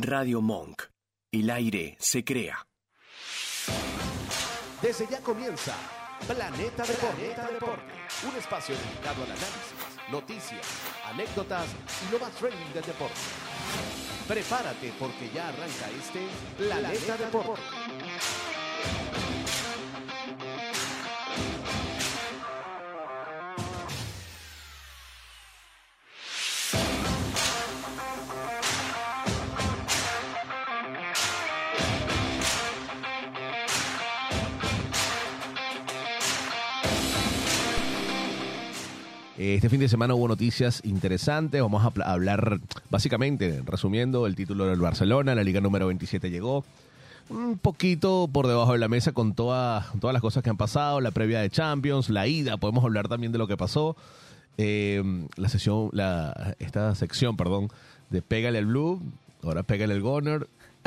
Radio Monk. El aire se crea. Desde ya comienza Planeta Deporte. Deporte. Un espacio dedicado al análisis, noticias, anécdotas y lo más trending del deporte. Prepárate porque ya arranca este Planeta, Deporte. Este fin de semana hubo noticias interesantes. Vamos a hablar, básicamente, resumiendo, el título del Barcelona, la liga número 27 llegó. Un poquito por debajo de la mesa con todas todas las cosas que han pasado, la previa de Champions, la ida, podemos hablar también de lo que pasó. Eh, la sesión, la, esta sección, perdón, de Pégale al Blue, ahora Pégale al Goner.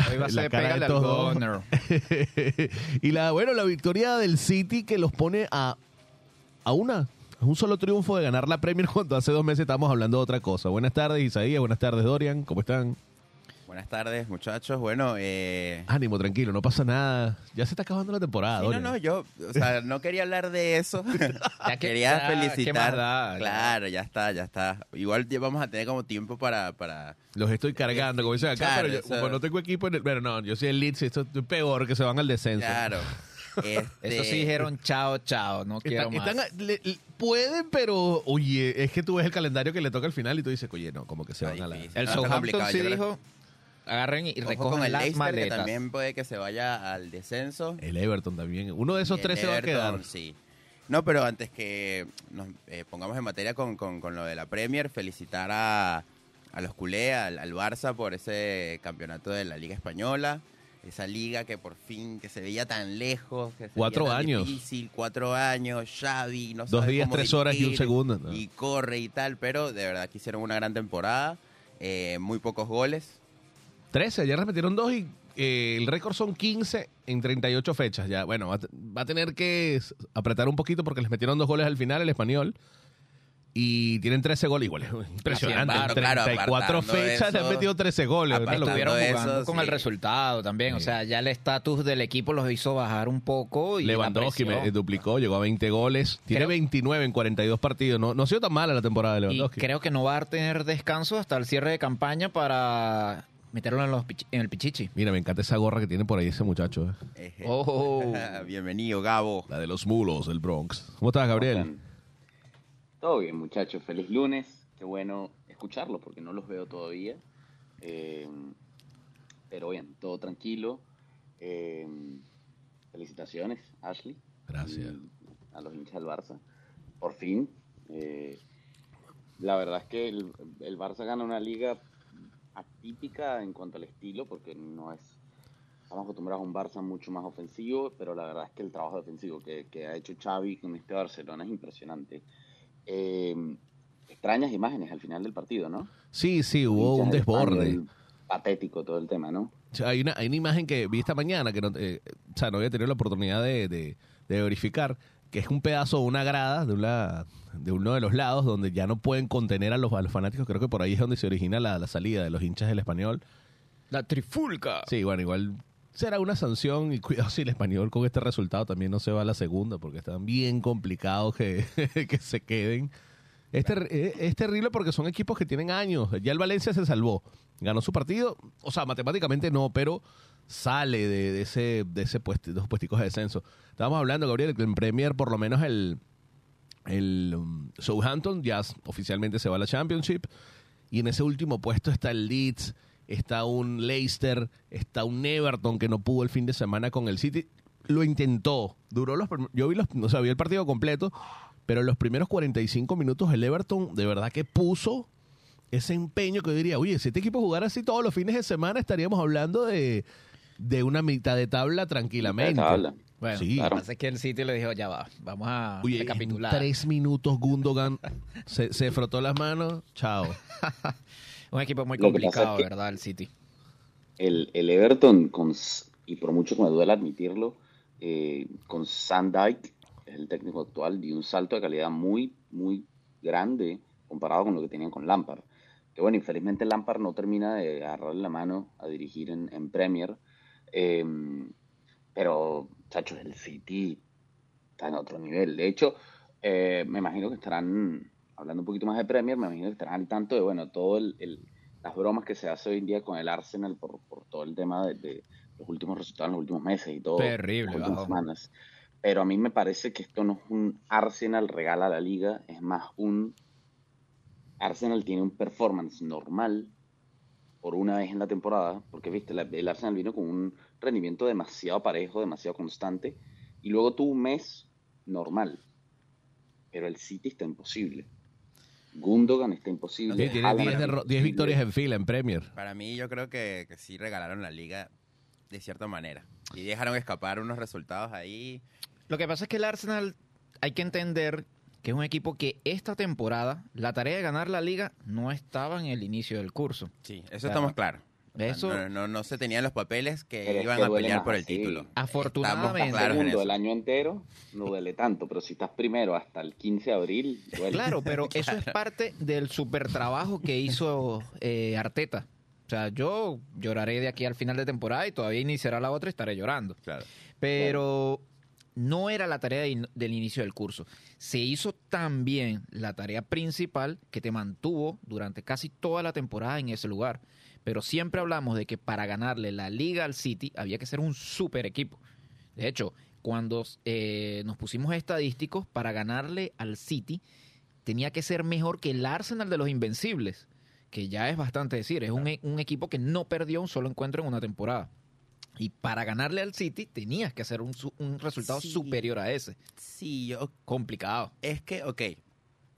Hoy va a ser Pégale al Goner. y la, bueno, la victoria del City que los pone a, a una es un solo triunfo de ganar la Premier cuando hace dos meses estábamos hablando de otra cosa. Buenas tardes, Isaías. Buenas tardes, Dorian. ¿Cómo están? Buenas tardes, muchachos. Bueno, eh... Ánimo, tranquilo, no pasa nada. Ya se está acabando la temporada. Sí, no, no, yo, o sea, no quería hablar de eso. ya quería felicitar. claro, ya está, ya está. Igual vamos a tener como tiempo para... para... Los estoy cargando, como dicen acá, pero yo, como no tengo equipo en el... Pero no, yo soy el Leeds, esto es peor que se van al descenso. Claro. Este... Eso sí dijeron chao, chao, no quiero más. pueden, pero oye, es que tú ves el calendario que le toca al final y tú dices, oye, no, como que se van a la... El Southampton sí dijo, agarren y recojan el las maletas. Que también puede que se vaya al descenso. El Everton también. Uno de esos tres se va a quedar. Sí. No, pero antes que nos eh, pongamos en materia con, con, lo de la Premier, felicitar a, a los culé, al, al Barça por ese campeonato de la Liga Española esa liga que por fin, que se veía tan lejos, que cuatro años. difícil, cuatro años, Xavi, no Dos días, tres horas y un segundo. Y corre y tal, pero de verdad que hicieron una gran temporada, eh, muy pocos goles. Trece, ya repetieron dos y eh, el récord son 15 en 38 fechas. Ya, bueno, va, va, a tener que apretar un poquito porque les metieron dos goles al final el español y tienen 13 goles igual. Impresionante. en 34 fechas le han metido 13 goles. Estuvieron jugando con el resultado también. O sea, ya el estatus del equipo los hizo bajar un poco. Y Lewandowski me duplicó, llegó a 20 goles. Tiene 29 en 42 partidos. No, no ha sido tan mala la temporada de Lewandowski. Y creo que no va a tener descanso hasta el cierre de campaña para meterlo en, los, en el pichichi. Mira, me encanta esa gorra que tiene por ahí ese muchacho. Eh. Oh. Bienvenido, Gabo. La de los mulos del Bronx. ¿Cómo estás, Gabriel? Todo bien, muchachos. Feliz lunes. Qué bueno escucharlo porque no los veo todavía. Eh, pero bien, todo tranquilo. Eh, felicitaciones, Ashley. Gracias. A los hinchas del Barça. Por fin. Eh, la verdad es que el, el, Barça gana una liga atípica en cuanto al estilo porque no es... Estamos acostumbrados a un Barça mucho más ofensivo, pero la verdad es que el trabajo defensivo que, que ha hecho Xavi con este Barcelona es impresionante eh, extrañas imágenes al final del partido, ¿no? Sí, sí, hubo un desborde. patético todo el tema, ¿no? hay, una, hay una imagen que vi esta mañana que no, eh, o sea, no había tenido la oportunidad de, de, verificar, que es un pedazo de una grada de, una, de uno de los lados donde ya no pueden contener a los, a los fanáticos. Creo que por ahí es donde se origina la, la salida de los hinchas del español. La trifulca. Sí, bueno, igual será una sanción y cuidado si el español con este resultado también no se va a la segunda porque están bien complicados que, que se queden. Es, es, terrible porque son equipos que tienen años. Ya el Valencia se salvó. Ganó su partido. O sea, matemáticamente no, pero sale de, ese, de ese de esos puesticos de descenso. Estábamos hablando, Gabriel, que en Premier por lo menos el, el um, Southampton ya oficialmente se va a la Championship. Y en ese último puesto está el Leeds está un Leicester, está un Everton que no pudo el fin de semana con el City. Lo intentó, duró los yo vi los, o sea, vi el partido completo, pero en los primeros 45 minutos el Everton de verdad que puso ese empeño que diría, oye, si este equipo jugara así todos los fines de semana estaríamos hablando de, de una mitad de tabla tranquilamente. Bueno, sí. lo que pasa es que el City le dijo, ya va, vamos a recapitular. En tres minutos Gundogan se, se frotó las manos, chao. Un equipo muy complicado, ¿verdad? El City. El, el, Everton, con, y por mucho que me duele admitirlo, eh, con Sandike, el técnico actual, dio un salto de calidad muy, muy grande comparado con lo que tenían con Lampard. Que bueno, infelizmente Lampard no termina de agarrarle la mano a dirigir en, Premier. Em, pero, chachos, el City está en otro nivel. De hecho, eh, me imagino que estarán, hablando un poquito más de Premier, me imagino que estarán al tanto de, bueno, todo el, las bromas que se hace hoy en día con el Arsenal por, por todo el tema de, los últimos resultados en los últimos meses y todo. Terrible, las últimas semanas. Pero a mí me parece que esto no es un Arsenal regala a la liga, es más un Arsenal tiene un performance normal por una vez en la temporada, porque viste, el Arsenal vino con un rendimiento demasiado parejo, demasiado constante, y luego tuvo un mes normal. Pero el City está imposible. Gundogan está imposible. tiene 10 victorias en fila en Premier. Para mí, yo creo que, que, sí regalaron la liga de cierta manera. Y dejaron escapar unos resultados ahí. Lo que pasa es que el Arsenal, hay que entender que es un equipo que esta temporada, la tarea de ganar la liga no estaba en el inicio del curso. Sí, eso estamos claros. Eso, no, no, se tenían los papeles que iban a pelear por el título. Afortunadamente. Claro segundo el año entero no duele tanto, pero si estás primero hasta el 15 de abril, duele. Claro, pero eso es parte del super trabajo que hizo eh, Arteta. O sea, yo lloraré de aquí al final de temporada y todavía iniciará la otra y estaré llorando. Claro. Pero no era la tarea del inicio del curso. Se hizo también la tarea principal que te mantuvo durante casi toda la temporada en ese lugar. Pero siempre hablamos de que para ganarle la liga al City había que ser un super equipo. De hecho, cuando eh, nos pusimos estadísticos, para ganarle al City tenía que ser mejor que el Arsenal de los Invencibles, que ya es bastante decir, es un, e, un equipo que no perdió un solo encuentro en una temporada. Y para ganarle al City tenías que hacer un, un resultado superior a ese. Sí, yo... Complicado. Es que, ok,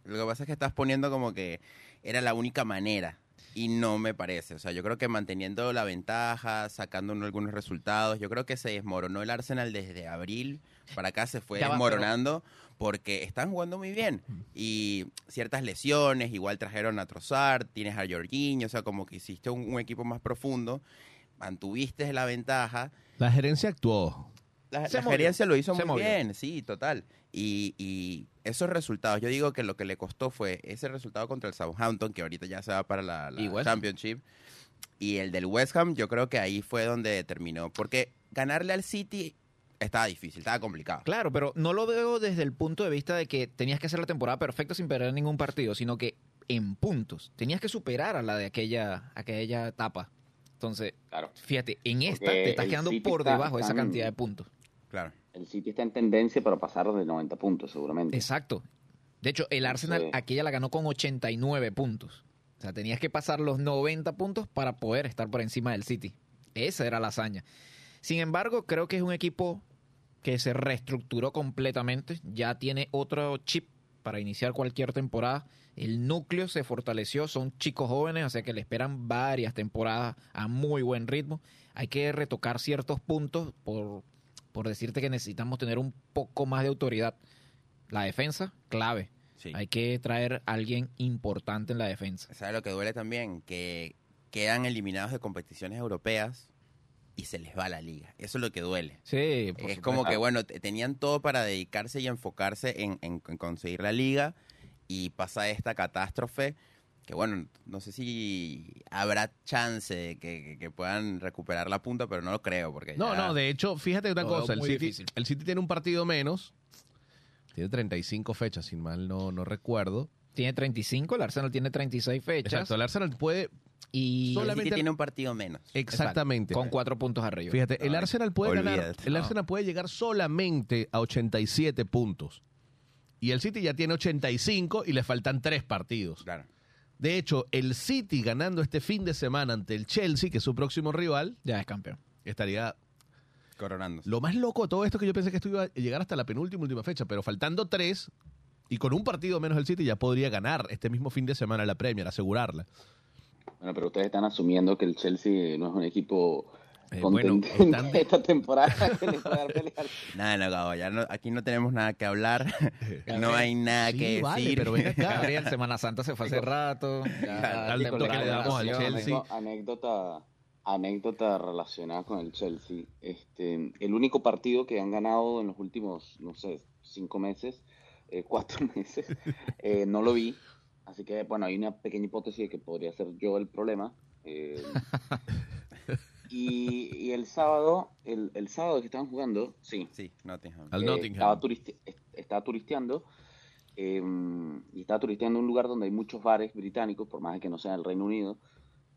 lo que pasa es que estás poniendo como que era la única manera. Y no me parece. O sea, yo creo que manteniendo la ventaja, sacando algunos resultados, yo creo que se desmoronó el Arsenal desde abril para acá, se fue desmoronando porque están jugando muy bien. Y ciertas lesiones, igual trajeron a Trossard, tienes a Jorginho, o sea, como que hiciste un equipo más profundo mantuviste la ventaja. La gerencia actuó. La, gerencia lo hizo muy bien, sí, total. Y, esos resultados, yo digo que lo que le costó fue ese resultado contra el Southampton, que ahorita ya se va para la, Championship, y el del West Ham, yo creo que ahí fue donde terminó. Porque ganarle al City estaba difícil, estaba complicado. Claro, pero no lo veo desde el punto de vista de que tenías que hacer la temporada perfecta sin perder ningún partido, sino que en puntos. Tenías que superar a la de aquella, aquella etapa. Entonces, claro. fíjate, en esta te estás quedando por debajo de esa cantidad de puntos. Claro. El City está en tendencia para pasar de 90 puntos, seguramente. Exacto. De hecho, el Arsenal aquella la ganó con 89 puntos. O sea, tenías que pasar los 90 puntos para poder estar por encima del City. Esa era la hazaña. Sin embargo, creo que es un equipo que se reestructuró completamente. Ya tiene otro chip para iniciar cualquier temporada. El núcleo se fortaleció, son chicos jóvenes, o sea que le esperan varias temporadas a muy buen ritmo. Hay que retocar ciertos puntos por, por decirte que necesitamos tener un poco más de autoridad. La defensa, clave. Hay que traer a alguien importante en la defensa. ¿Sabes lo que duele también? Que quedan eliminados de competiciones europeas y se les va la liga. Eso es lo que duele. Sí, es como que, bueno, tenían todo para dedicarse y enfocarse en, conseguir la liga y pasa esta catástrofe que, bueno, no sé si habrá chance de que, puedan recuperar la punta, pero no lo creo. porque No, no, de hecho, fíjate una cosa, el City, el City tiene un partido menos, tiene 35 fechas, sin mal no, no recuerdo. Tiene 35, el Arsenal tiene 36 fechas. Exacto, el Arsenal puede y solamente tiene un partido menos. Exactamente. con cuatro puntos arriba. Fíjate, el Arsenal puede ganar, el Arsenal puede llegar solamente a 87 puntos. Y el City ya tiene 85 y le faltan tres partidos. Claro. De hecho, el City ganando este fin de semana ante el Chelsea, que es su próximo rival, ya es campeón. Estaría coronando. Lo más loco de todo esto que yo pensé que esto iba a llegar hasta la penúltima última fecha, pero faltando tres y con un partido menos el City ya podría ganar este mismo fin de semana la Premier, asegurarla. Bueno, pero ustedes están asumiendo que el Chelsea no es un equipo eh, bueno, esta temporada Nada, no, Gabo, ya no, aquí no tenemos nada que hablar, no hay nada que decir. pero ven acá. Gabriel, Semana Santa se fue hace rato. Ya, que le damos al Chelsea. Anécdota, anécdota relacionada con el Chelsea. Este, el único partido que han ganado en los últimos, no sé, cinco meses, eh, cuatro meses, eh, no lo vi, Así que, bueno, hay una pequeña hipótesis de que podría ser yo el problema. Y, y el sábado, el, el sábado que estaban jugando, sí, Sí, Nottingham. Al eh, Nottingham. Estaba, est- estaba turisteando eh, y estaba turisteando en un lugar donde hay muchos bares británicos, por más de que no sea el Reino Unido.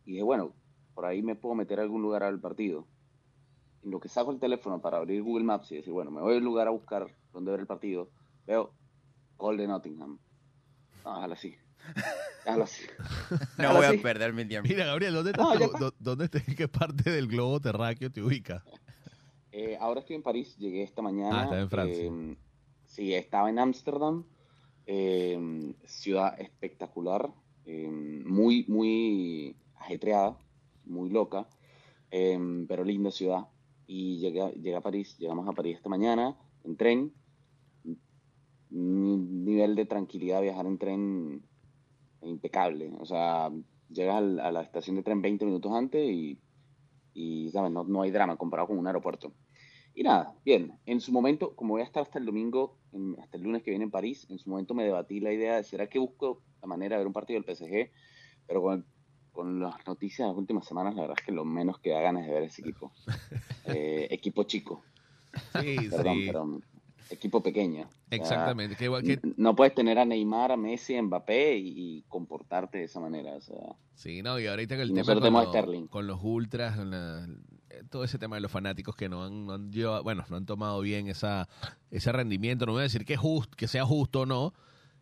Y dije, bueno, por ahí me puedo meter a algún lugar al partido. En lo que saco el teléfono para abrir Google Maps y decir, bueno, me voy al lugar a buscar dónde ver el partido, veo gol de Nottingham. No, déjalo así. No voy sí. a perder mi tiempo. Mira, Gabriel, ¿dónde estás ¿Dónde estás? ¿En qué parte del globo terráqueo te ubicas? Eh, ahora estoy en París, llegué esta mañana. Ah, estás en Francia. Eh, sí, estaba en Ámsterdam, eh, ciudad espectacular, eh, muy, muy ajetreada, muy loca, eh, pero linda ciudad. Y llegué, a- llegué a París, llegamos a París esta mañana en tren. Ni- nivel de tranquilidad viajar en tren impecable. O sea, llegas a la estación de tren 20 minutos antes y, y ¿sabes? No, no hay drama comparado con un aeropuerto. Y nada, bien, en su momento, como voy a estar hasta el domingo, en- hasta el lunes que viene en París, en su momento me debatí la idea de, ¿será que busco la manera de ver un partido del PSG? Pero con, con las noticias de las últimas semanas, la verdad es que lo menos que da ganas es de ver ese equipo. Eh, equipo chico, Sí, perdón, sí. pero equipo pequeño. O sea, Exactamente. Que igual que, No puedes tener a Neymar, a Messi, a Mbappé y, y comportarte de esa manera. O sea, sí, no, y ahorita que el tema con, lo- Sterling. con los ultras, con la- eh, todo ese tema de los fanáticos que no han, no han llevado- bueno, no han tomado bien esa, ese rendimiento. No voy a decir que, just, que sea justo o no,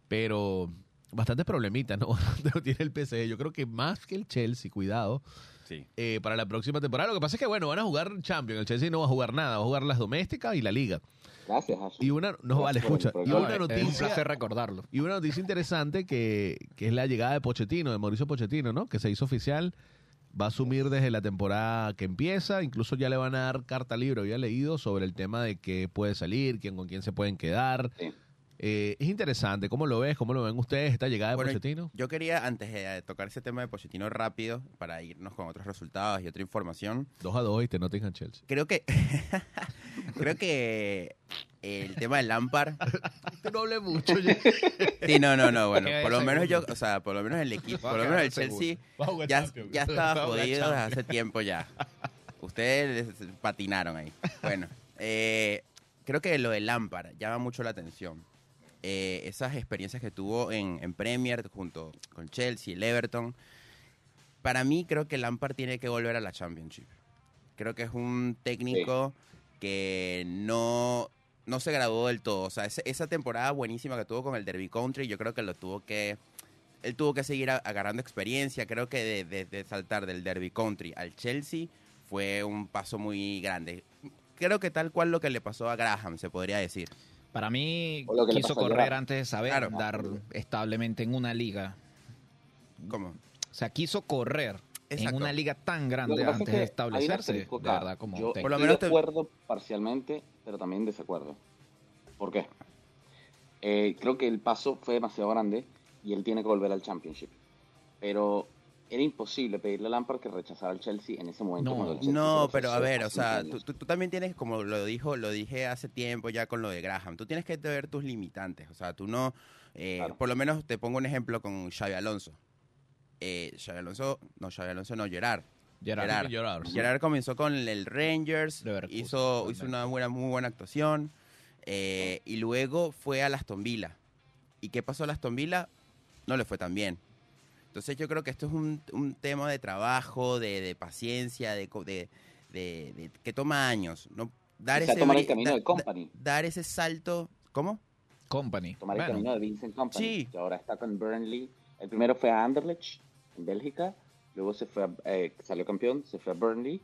pero bastantes problemitas, ¿no? Lo tiene el PSG. Yo creo que más que el Chelsea, cuidado, Sí. eh, para la próxima temporada. Lo que pasa es que, bueno, van a jugar Champions. El Chelsea no va a jugar nada, va a jugar las domésticas y la liga. gracias, Ashley. Y una, no vale, escucha, y una Es un noticia, placer recordarlo. y una noticia interesante que, que es la llegada de Pochettino, de Mauricio Pochettino, ¿no? Que se hizo oficial. Va a asumir desde la temporada que empieza. Incluso ya le van a dar carta libre, había leído, sobre el tema de qué puede salir, quién con quién se pueden quedar. Sí. Eh, es interesante. ¿Cómo lo ves? ¿Cómo lo ven ustedes esta llegada de Bueno, Pochettino? Yo quería, antes de tocar ese tema de Pochettino rápido, para irnos con otros resultados y otra información, 2 a 2 y te Nottingham Chelsea. creo que creo que el tema del Lampard Usted no hable mucho. ya. sí no no no bueno por lo menos yo o sea por lo menos el equipo por lo menos el. Chelsea ya, ya estaba jodido desde hace tiempo ya ustedes patinaron ahí bueno eh, creo que lo del Lampard llama mucho la atención Eh, esas experiencias que tuvo en, en Premier junto con Chelsea el Everton para mí creo que Lampard tiene que volver a la Championship creo que es un técnico que no, no se graduó del todo. O sea, esa temporada buenísima que tuvo con el Derby Country, yo creo que lo tuvo que. Él tuvo que seguir agarrando experiencia. Creo que de, de- de saltar del Derby Country al Chelsea fue un paso muy grande. Creo que tal cual lo que le pasó a Graham, se podría decir. Para mí, quiso correr antes de saber Claro. dar establemente en una liga. ¿Cómo? O sea, quiso correr Exacto. en una liga tan grande antes es que de establecerse. De asterisco acá. verdad, como Yo. Por lo menos de te- acuerdo parcialmente, pero también desacuerdo. ¿Por qué? Eh, creo que el paso fue demasiado grande y él tiene que volver al Championship. Pero era imposible pedirle a Lampard que rechazara al Chelsea en ese momento. No. cuando el Chelsea se No, pero a ver, o sea, tú, tú- tú también tienes, como lo dijo, lo dije hace tiempo ya con lo de Graham, tú tienes que ver tus limitantes. O sea, tú no, eh, Claro. por lo menos te pongo un ejemplo con Xavi Alonso. Eh, Xavi Alonso, no, Xavi Alonso no, Gerard. Gerrard, sí. Gerard comenzó con el Rangers, Leverkusen, hizo, hizo una buena, muy buena actuación eh, y luego fue a Aston Villa. ¿Y qué pasó a Aston Villa? No le fue tan bien. Entonces yo creo que esto es un, un tema de trabajo, de, de paciencia, de, de, de- de- que toma años. ¿no? Dar, Quizá ese, tomar el camino da- de Company. da- dar ese salto. ¿Cómo? Company. tomar el Bueno, camino de Vincent Company, Sí. que ahora está con Burnley. El primero fue a Anderlecht, en Bélgica. Luego se fue a- eh, salió campeón, se fue a Burnley.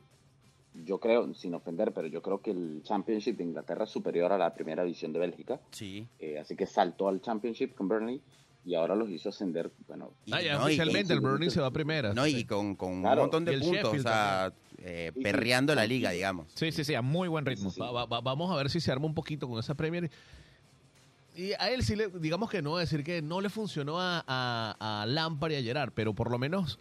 Yo creo, sin ofender, pero yo creo que el Championship de Inglaterra es superior a la primera división de Bélgica. Sí. Eh, así que saltó al Championship con Burnley y ahora los hizo ascender. Bueno, Ah, ya no, y- oficialmente y- el Burnley se va a primera. no, y con, con un montón de puntos, o sea, eh, Sí, sí. perreando la liga, digamos. Sí, sí, sí, a muy buen ritmo. Sí, sí. Va- va- va- vamos a ver si se arma un poquito con esa Premier. Y a él sí, le, digamos que no, decir que no le funcionó a, a, a Lampard y a Gerard, pero por lo menos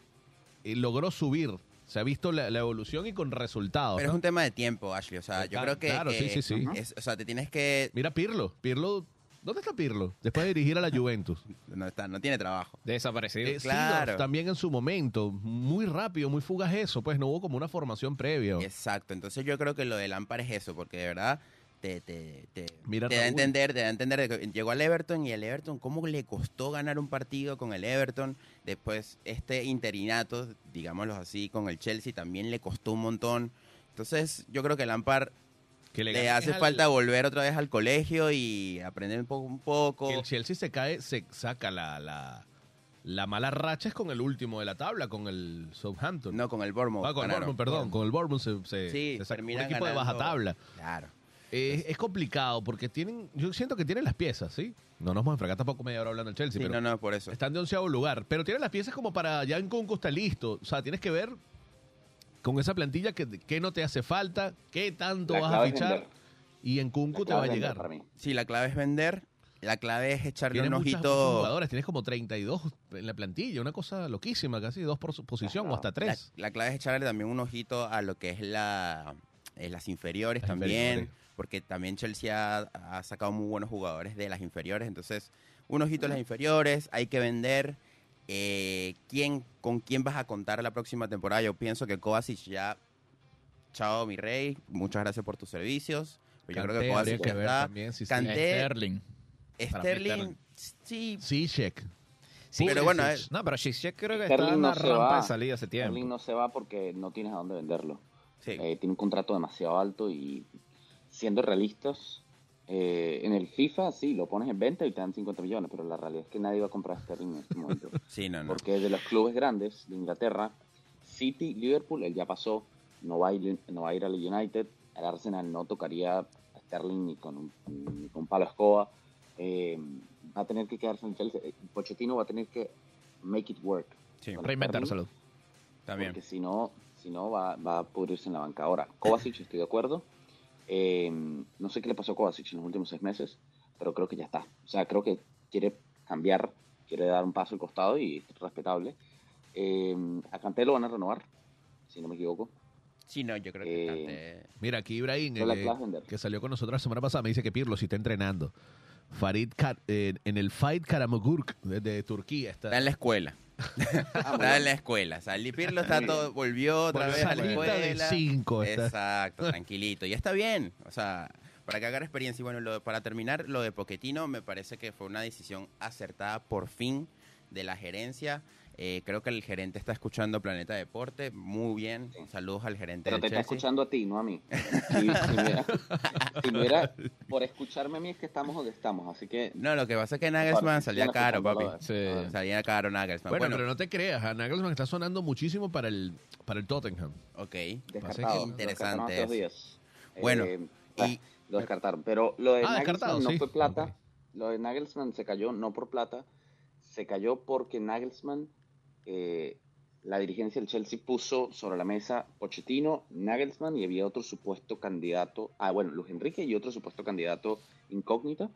eh, logró subir. Se ha visto la, la evolución y con resultados. Pero es un tema de tiempo, Ashley. O sea, yo Claro, creo que, claro, que sí, sí, sí. es- o sea, te tienes que Mira Pirlo. Pirlo ¿Dónde está Pirlo? Después de dirigir a la Juventus. No, está, no tiene trabajo. Desaparecido. Eh, claro. Seedorf también en su momento, muy rápido, muy fugaz eso, pues no hubo como una formación previa. Exacto. Entonces yo creo que lo de Lampard es eso, porque de verdad te, te, te, Mira te da a entender, te da a entender de que llegó al Everton y el Everton, ¿cómo le costó ganar un partido con el Everton? Después este interinato, digámoslo así, con el Chelsea también le costó un montón. Entonces yo creo que Lampard Que le, hace al- falta volver otra vez al colegio y aprender un poco. Un poco. que el Chelsea se cae, se saca la, la, la mala racha es con el último de la tabla, con el Southampton. No, con el Bournemouth. Ah, con el. Bournemouth, perdón, con el Bournemouth se, se, Sí, se saca un terminan equipo de baja tabla. Claro. Es complicado porque tienen, yo siento que tienen las piezas, ¿sí? No nos vamos a enfracar tampoco media hora hablando del Chelsea, Sí, pero no, no, por eso. están de onceavo lugar. Pero tienen las piezas como para ya en Kunku está listo. O sea, tienes que ver con esa plantilla que, qué no te hace falta, qué tanto La vas a fichar. Y en Kunku te va a llegar. para mí. Sí, la clave es vender. La clave es echarle Tienes un ojito. jugadores, tienes como 32 en la plantilla, una cosa loquísima, casi dos por su posición o hasta tres. la clave es echarle también un ojito a lo que es la eh, las inferiores Las también, inferiores. porque también Chelsea ha, ha sacado muy buenos jugadores de las inferiores, entonces un ojito a las inferiores, hay que vender. Eh, ¿quién, ¿Con quién vas a contar la próxima temporada? Yo pienso que Kovacic ya, chao mi rey, muchas gracias por tus servicios. Pero yo creo que Kovacic que ya está. también si Kanté, Sterling. Sterling, Sterling. sí, Sí, check. Sí, pero bueno, eh, No, pero Ziyech creo que Sterling está en no la rampa va. de salida hace tiempo. Sterling no se va porque no tienes a dónde venderlo. sí. Eh, tiene un contrato demasiado alto y siendo realistas, eh, en el FIFA sí, lo pones en venta y te dan 50 millones, pero la realidad es que nadie va a comprar a Sterling en este momento. sí, no, no. Porque de los clubes grandes de Inglaterra, City, Liverpool, él ya pasó, no va a ir, no va a ir al United, el Arsenal no tocaría a Sterling ni con un, ni con palo escoba, eh, va a tener que quedarse en Chelsea, Eh, Pochettino va a tener que make it work. Sí, Reinventárselo. también. Porque si no, si no va, va a pudrirse en la banca. Ahora, Kovacic, estoy de acuerdo. Eh, no sé qué le pasó a Kovacic en los últimos seis meses, pero creo que ya está. O sea, creo que quiere cambiar, quiere dar un paso al costado y es respetable. Eh, a Kanté lo van a renovar, si no me equivoco. Sí, no, yo creo que Eh, Kanté- Mira, aquí Ibrahim, eh, que salió con nosotros la semana pasada, me dice que Pirlo sí está entrenando. Farid Kar- eh, en el Fight Karamogurk de, de Turquía está. Está en la escuela. Ah, está en la escuela. O sea, el Pirlo está todo, volvió otra vez a la escuela. cinco está. Exacto, tranquilito. Y está bien. O sea, para que haga experiencia. Y bueno, lo- para terminar, lo de Poquetino me parece que fue una decisión acertada por fin de la gerencia. Eh, creo que el gerente está escuchando Planeta Deporte. Muy bien. Saludos al gerente pero del te está escuchando a ti, no a mí. Si, hubiera- por escucharme a mí es que estamos donde estamos, así que... No, lo que pasa es que Nagelsmann salía caro, papi. Sí. Salía caro Nagelsmann. bueno, Bueno, pero no te creas, a Nagelsmann está sonando muchísimo para el, para el Tottenham. ok. Descartado. interesante días. Bueno, Eh, y- lo descartaron. Pero lo de Ah, Nagelsmann no sí. fue plata. Lo de Nagelsmann se cayó no por plata, se cayó porque Nagelsmann, eh, la dirigencia del Chelsea puso sobre la mesa Pochettino, Nagelsmann y había otro supuesto candidato, ah bueno, Luis Enrique y otro supuesto candidato incógnito.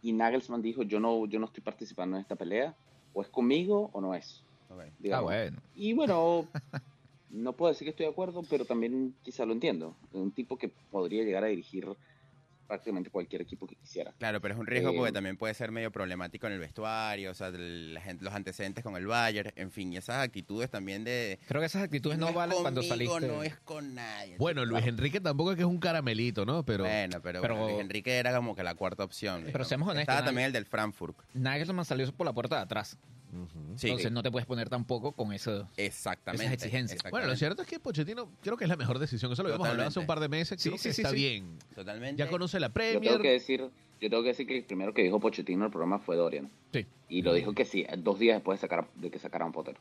Y Nagelsmann dijo, yo no, yo no estoy participando en esta pelea, o es conmigo o no es. Ah, bueno. Y bueno, no puedo decir que estoy de acuerdo, pero también quizá lo entiendo. Un tipo que podría llegar a dirigir prácticamente cualquier equipo que quisiera. Claro, pero es un riesgo Eh, porque también puede ser medio problemático en el vestuario, o sea, el- la gente, los antecedentes con el Bayern, en fin, y esas actitudes también de... Creo que esas actitudes no, valen cuando saliste. No es con nadie. Bueno, Luis Enrique tampoco es que es un caramelito, ¿no? Pero bueno, pero, pero- bueno, Luis Enrique era como que la cuarta opción. Pero seamos honestos, Estaba también el del Frankfurt. Nagelsmann salió por la puerta de atrás. Sí, Entonces no te puedes poner tampoco con eso. exactamente. esas exigencias. Bueno, lo cierto es que Pochettino creo que es la mejor decisión. Eso lo habíamos hablado hace un par de meses. Sí, Creo sí, que sí, está sí. bien. Totalmente. Ya conoce la Yo tengo Premier. que decir, yo tengo que decir que el primero que dijo Pochettino en el programa fue Dorian. Sí. Y lo dijo que sí, dos días después de, sacar, de que sacaran Potter.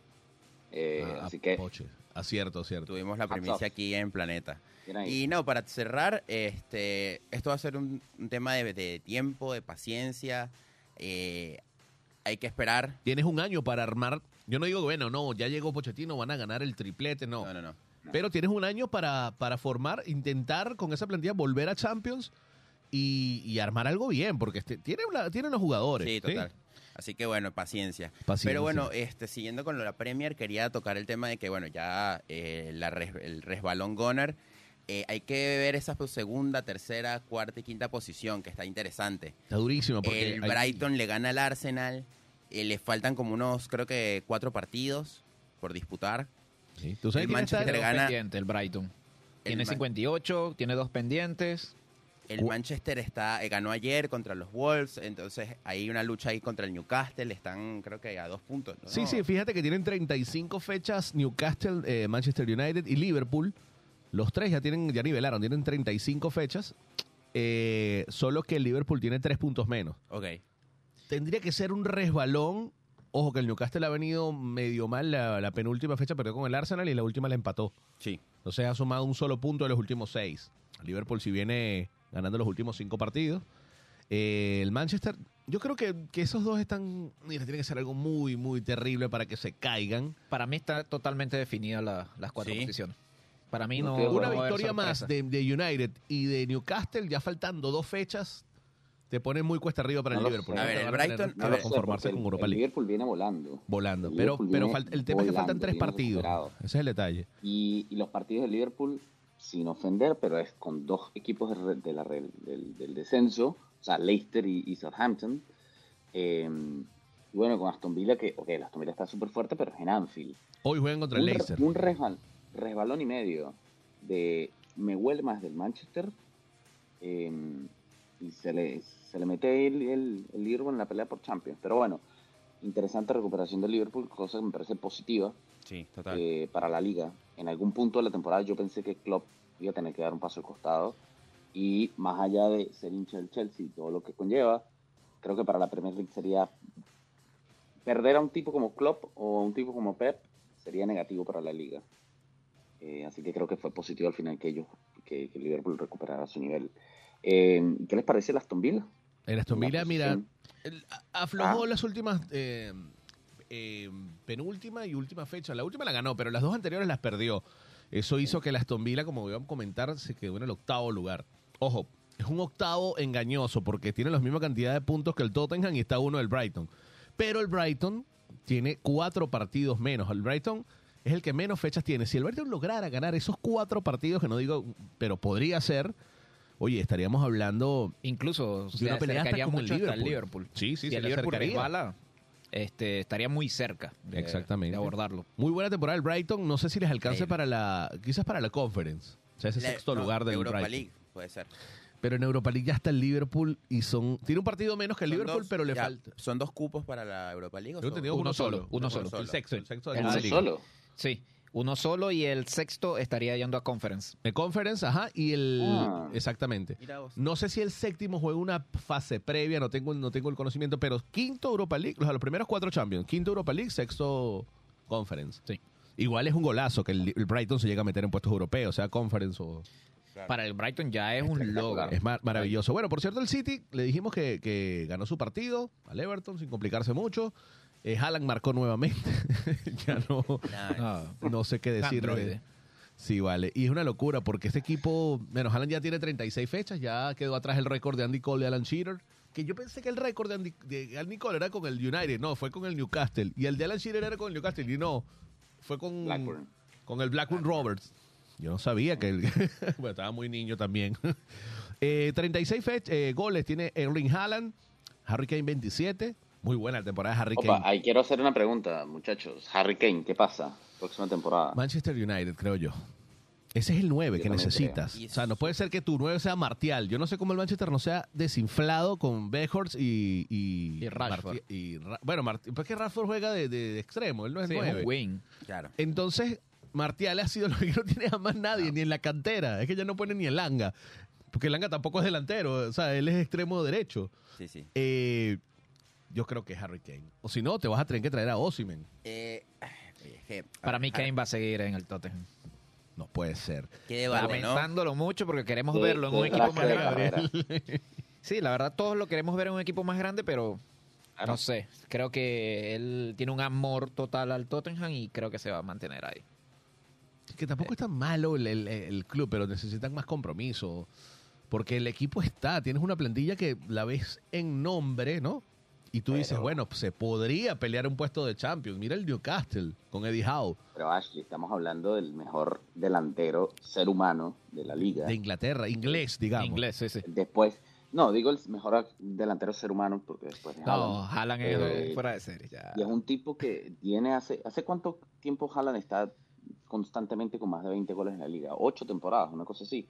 Eh, Ah, así que, Poche. Acierto, acierto. Tuvimos la primicia aquí en Planeta. Y no, para cerrar, este, esto va a ser un, un tema de, de tiempo, de paciencia. eh, hay que esperar. Tienes un año para armar. Yo no digo, bueno, no, ya llegó Pochettino, van a ganar el triplete, no. No, no, no. Pero tienes un año para, para formar, intentar con esa plantilla volver a Champions y, y armar algo bien, porque este, tiene, una- tiene unos jugadores. Sí, total. Así que bueno, paciencia. Paciencia. Pero bueno, este, siguiendo con lo de la Premier, quería tocar el tema de que, bueno, ya eh, la res- el resbalón Goner eh, hay que ver esa segunda, tercera, cuarta y quinta posición, que está interesante. Está durísimo porque el hay- Brighton le gana al Arsenal, eh, le faltan como unos, creo que cuatro partidos por disputar. Sí, ¿Tú sabes el está? Gana- pendientes, el Brighton. El Tiene Man- 58, tiene dos pendientes. El Cu- Manchester está eh, ganó ayer contra los Wolves, entonces hay una lucha ahí contra el Newcastle, están creo que a dos puntos. ¿no? Sí, sí, fíjate que tienen 35 fechas Newcastle, eh, Manchester United y Liverpool. Los tres ya tienen ya nivelaron, tienen 35 fechas. eh, solo que el Liverpool tiene tres puntos menos. Ok. Tendría que ser un resbalón. Ojo que el Newcastle ha venido medio mal la, la penúltima fecha, perdió con el Arsenal y la última la empató. Sí. Entonces ha sumado un solo punto de los últimos seis. Liverpool si viene ganando los últimos cinco partidos. Eh, el Manchester, yo creo que, que esos dos están, mira, tiene que ser algo muy, muy terrible para que se caigan. Para mí está totalmente definida la- las cuatro Sí. posiciones. Para mí No. Una no victoria más de United y de Newcastle, ya faltando dos fechas, te ponen muy cuesta arriba para No el Liverpool. sé. A ver, el Brighton- a ver, conformarse con el- Europa el League. Liverpool viene volando. Volando. el Pero, pero falta- el tema es que faltan tres partidos. Ese es el detalle. Y, y los partidos del Liverpool, sin ofender, pero es con dos equipos de, la del, del descenso, o sea, Leicester y, y Southampton. Eh, y bueno, con Aston Villa, que, ok, el Aston Villa está súper fuerte, pero es en Anfield. Hoy juegan contra el Leicester. un resbal- resbalón y medio de me huele más del Manchester eh, y se le, se le mete el, el, el Liverpool en la pelea por Champions. Pero bueno, interesante recuperación del Liverpool, cosa que me parece positiva Sí, total. eh, para la liga. En algún punto de la temporada yo pensé que Klopp iba a tener que dar un paso al costado y más allá de ser hincha del Chelsea y todo lo que conlleva, creo que para la Premier League sería perder a un tipo como Klopp o a un tipo como Pep sería negativo para la liga. Eh, así que creo que fue positivo al final que ellos, que, que Liverpool recuperara su nivel. Eh, ¿Qué les parece el Aston Villa? El Aston La Villa, mira, aflojó Ah. las últimas eh, eh, penúltima y última fecha. La última la ganó, pero las dos anteriores las perdió. Eso hizo que el Aston Villa, como voy a comentar, se quedó en el octavo lugar. Ojo, es un octavo engañoso porque tiene la misma cantidad de puntos que el Tottenham y está uno del Brighton. Pero el Brighton tiene cuatro partidos menos. El Brighton es el que menos fechas tiene. Si el Brighton lograra ganar esos cuatro partidos, que no digo, pero podría ser, oye, estaríamos hablando Incluso De se una pelea hasta acercaría con el mucho hasta el Liverpool. Liverpool. Sí, sí, si se el Liverpool acercaría. resbala, este, estaría muy cerca de, Exactamente. de abordarlo. Muy buena temporada del Brighton. No sé si les alcance Increíble. para la. Quizás para la Conference. O sea, ese Le- sexto no, lugar del Europa Brighton. League, puede ser. Pero en Europa League ya está el Liverpool y son. Tiene un partido menos que el Son Liverpool, dos- pero le ya, falta. ¿Son dos cupos para la Europa League? o Tengo son- entendido uno uno solo, solo. uno solo. El sexto, el sexto de El sí. liga. solo. Sí, uno solo y el sexto estaría yendo a conference. De Conference, ajá. Y el. Ah. Exactamente. Mira vos. No sé si el séptimo juega una fase previa, no tengo, no tengo el conocimiento, pero quinto Europa League, o sea, los primeros cuatro Champions, quinto Europa League, sexto Conference. Sí. Igual es un golazo que el, el Brighton se llega a meter en puestos europeos, sea Conference o... Claro. Para el Brighton ya es un logro. Es mar- maravilloso. Bueno, por cierto, el City le dijimos que, que ganó su partido al Everton sin complicarse mucho. Eh, Haaland marcó nuevamente. ya no, no sé qué decir. Sí, vale. Y es una locura porque este equipo, bueno, Haaland ya tiene 36 fechas, ya quedó atrás el récord de Andy Cole y Alan Shearer. Que yo pensé que el récord de Andy, de Andy Cole era con el United, no, fue con el Newcastle. Y el de Alan Shearer era con el Newcastle, y no, fue con, Blackburn. con el Blackburn Roberts. Yo no sabía que él, bueno, estaba muy niño también. Eh, 36 fech- eh, goles tiene Erling Haaland, Harry Kane 27. Muy buena temporada de Harry Opa, Kane. ahí quiero hacer una pregunta, muchachos. Harry Kane, ¿qué pasa? Próxima temporada. Manchester United, creo yo. Ese es el 9 Yo que necesitas. creo. O sea, no puede ser que tu 9 sea Martial. Yo no sé cómo el Manchester no sea desinflado con Beckhorst y... Y, Y Rashford. Bueno, Marti- pues que Rashford juega de, de- de extremo, él no es Sí, es 9. un wing. claro. Entonces, Martial ha sido lo que no tiene jamás nadie, ni en la cantera. Es que ya no pone ni el Langa. Porque el Langa tampoco es delantero. O sea, él es extremo derecho. Sí, sí. Eh, yo creo que es Harry Kane. O si no, te vas a tener que traer a Ossiman. Eh, es que- Para mí Kane va a seguir en el Tottenham. No puede ser. Qué. Lamentándolo mucho porque queremos Sí, verlo en sí, un equipo más grande. Sí, la verdad todos lo queremos ver en un equipo más grande, pero no sé. Creo que él tiene un amor total al Tottenham y creo que se va a mantener ahí. Que tampoco es tan malo el, el- el club, pero necesitan más compromiso. Porque el equipo está, tienes una plantilla que la ves en nombre, ¿no? Y tú dices, Pero- bueno, pues, se podría pelear un puesto de Champions. Mira el Newcastle con Eddie Howe Pero Ashley, estamos hablando del mejor delantero ser humano de la liga. de Inglaterra, inglés, digamos. Inglés, sí. Después, no, digo el mejor delantero ser humano porque después de No, Haaland. Haaland es Eh, fuera de serie. Ya. Y es un tipo que tiene hace, ¿hace cuánto tiempo Haaland está constantemente con más de 20 goles en la liga? Ocho temporadas, una cosa así.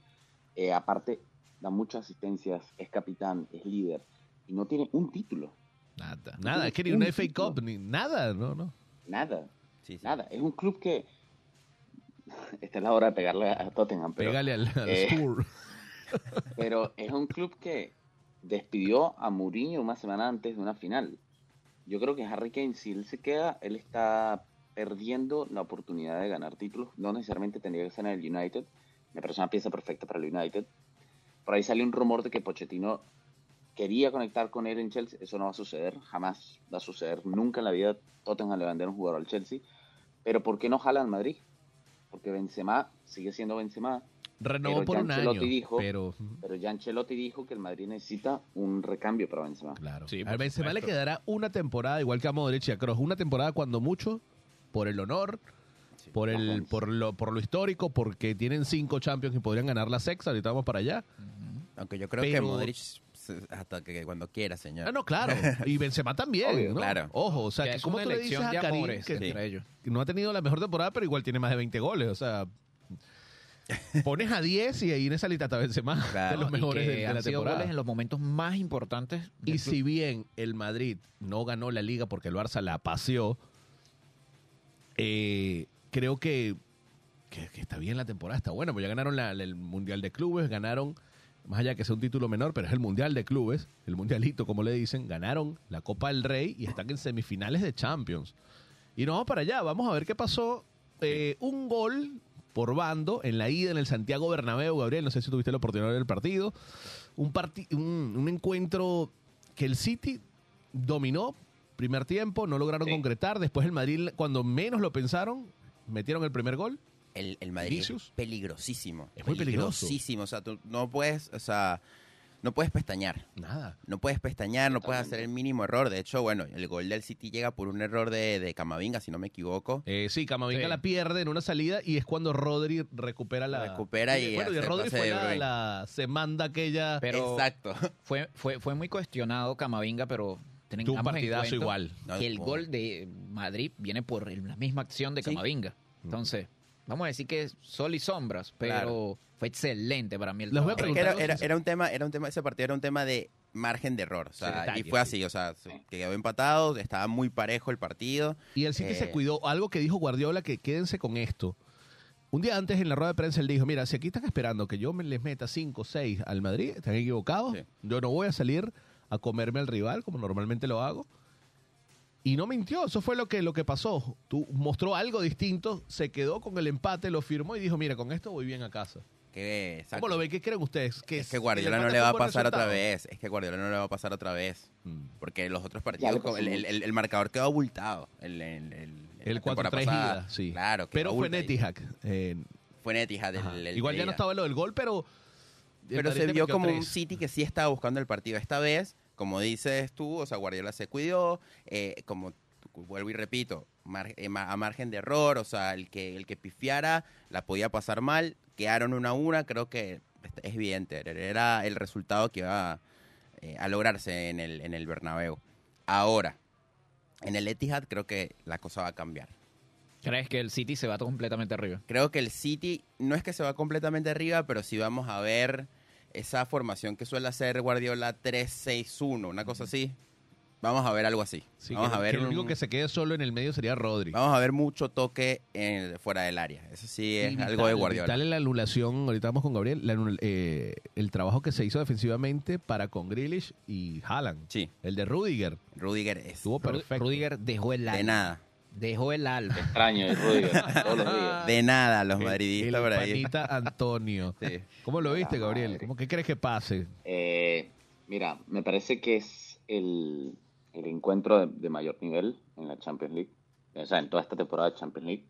Eh, aparte, da muchas asistencias, es capitán, es líder y no tiene un título. Nada. Nada, es que ni Un una FA. Cup, ni nada, no, no. Nada, Sí, sí. nada. Es un club que... Esta es la hora de pegarle a Tottenham, pero... Pégale al, al eh, Spur. Pero es un club que despidió a Mourinho una semana antes de una final. Yo creo que Harry Kane, si él se queda, él está perdiendo la oportunidad de ganar títulos. No necesariamente tendría que ser en el United. Me parece una pieza perfecta para el United. Por ahí sale un rumor de que Pochettino quería conectar con él en Chelsea. Eso no va a suceder, jamás va a suceder. Nunca en la vida Tottenham le va a vender un jugador al Chelsea. Pero ¿por qué no jala al Madrid? Porque Benzema sigue siendo Benzema. Renovó por un año, dijo- pero... Pero ya Ancelotti dijo que el Madrid necesita un recambio para Benzema. Claro. Sí, a Benzema le quedará una temporada, igual que a Modric y a Kroos. Una temporada cuando mucho, por el honor, Sí. por el por lo por lo histórico, porque tienen cinco Champions y podrían ganar la sexta. Ahorita vamos para allá. Aunque yo creo que Pero- Modric se- hasta que cuando quiera, señor. Ah, no, claro. Y Benzema también, Obvio, ¿no? claro. Ojo, o sea, que es ¿cómo una tú le dices a de Karim amores que, entre ellos. que no ha tenido la mejor temporada, pero igual tiene más de 20 goles? O sea, pones a 10 y ahí en esa lista está Benzema, Claro. de los Y mejores que de, de la han sido temporada. goles en los momentos más importantes. Y club. si bien el Madrid no ganó la liga porque el Barça la paseó, eh, creo que, que- que está bien la temporada, está buena, porque ya ganaron la- la- el Mundial de Clubes, ganaron, más allá que sea un título menor, pero es el Mundial de Clubes, el Mundialito, como le dicen, ganaron la Copa del Rey y están en semifinales de Champions. Y nos vamos para allá, vamos a ver qué pasó. Eh, un gol por bando en la ida en el Santiago Bernabéu, Gabriel, no sé si tuviste la oportunidad de ver el partido. Un, parti- un, un encuentro que el City dominó primer tiempo, no lograron Sí. concretar, después el Madrid, cuando menos lo pensaron, metieron el primer gol. El, el Madrid Vinicius. es peligrosísimo. Es muy peligroso. Peligrosísimo. O sea, tú no puedes, o sea, no puedes pestañear. Nada. No puedes pestañear, no puedes hacer el mínimo error. De hecho, bueno, el gol del City llega por un error de, de Camavinga, si no me equivoco. Eh, sí, Camavinga Sí. la pierde en una salida y es cuando Rodri recupera la... Recupera y Bueno, y hace Rodri pase fue de la, Bruyne. la- se manda aquella... Pero Exacto. fue, fue, fue muy cuestionado Camavinga, pero Tuvo un partidazo igual. No, que el gol de Madrid viene por el- la misma acción de Sí. Camavinga. Entonces, vamos a decir que es sol y sombras, pero Claro. fue excelente para mí el voy a era, era- era un tema, era un tema, ese partido era un tema de margen de error. O sea, Sí, detalle, y fue sí. así, o sea, se quedó empatado, estaba muy parejo el partido. Y el City se Eh. cuidó. Algo que dijo Guardiola, que quédense con esto. Un día antes en la rueda de prensa él dijo, mira, si aquí están esperando que yo me les meta 5 o 6 al Madrid, están equivocados. Sí. Yo no voy a salir a comerme al rival como normalmente lo hago. Y no mintió, eso fue lo que, lo que pasó. Tú mostró algo distinto, se quedó con el empate, lo firmó y dijo, mira, con esto voy bien a casa. Que, exacto. ¿Cómo lo ven? ¿Qué creen ustedes? ¿Que Es que Guardiola no le va a pasar otra vez. Es que Guardiola no le va a pasar otra vez. Mm. Porque los otros partidos, el, el- el- el marcador quedó abultado. El, el, el, El la temporada 4-3 pasada. ida, sí. Claro, Pero fue eh, Fue el Igual ya no estaba lo del gol, pero... Pero se vio como un. City que sí estaba buscando el partido. Esta vez, como dices tú, o sea, Guardiola se cuidó, eh, como vuelvo y repito, mar- eh, ma- a margen de error, o sea, el que, el que pifiara la podía pasar mal, quedaron una a una, creo que es evidente, era el resultado que iba eh, a lograrse en el, en el Bernabéu. Ahora, en el Etihad creo que la cosa va a cambiar. ¿Crees que el City se va completamente arriba? Creo que el City no es que se va completamente arriba, pero sí vamos a ver esa formación que suele hacer Guardiola 3-6-1, una cosa así. Vamos a ver algo así. Sí, vamos que, a ver que el único un- que se quede solo en el medio sería Rodri. vamos a ver mucho toque en- fuera del área. Eso sí es Y vital, algo de Guardiola. en la anulación, ahorita vamos con Gabriel, la eh, el trabajo que se hizo defensivamente para con Grealish y Haaland. Sí, El de Rudiger. Rudiger es Estuvo perfecto. Rudiger dejó el alma. de nada. Dejó el alma. Extraño, el Rudiger, todos los días. De nada los El- madridistas el por ahí. panita Antonio. Sí. ¿Cómo lo viste, Gabriel? ¿Cómo, ¿Qué crees que pase? Eh, mira, me parece que es el, el encuentro de, de mayor nivel en la Champions League, o sea, en toda esta temporada de Champions League.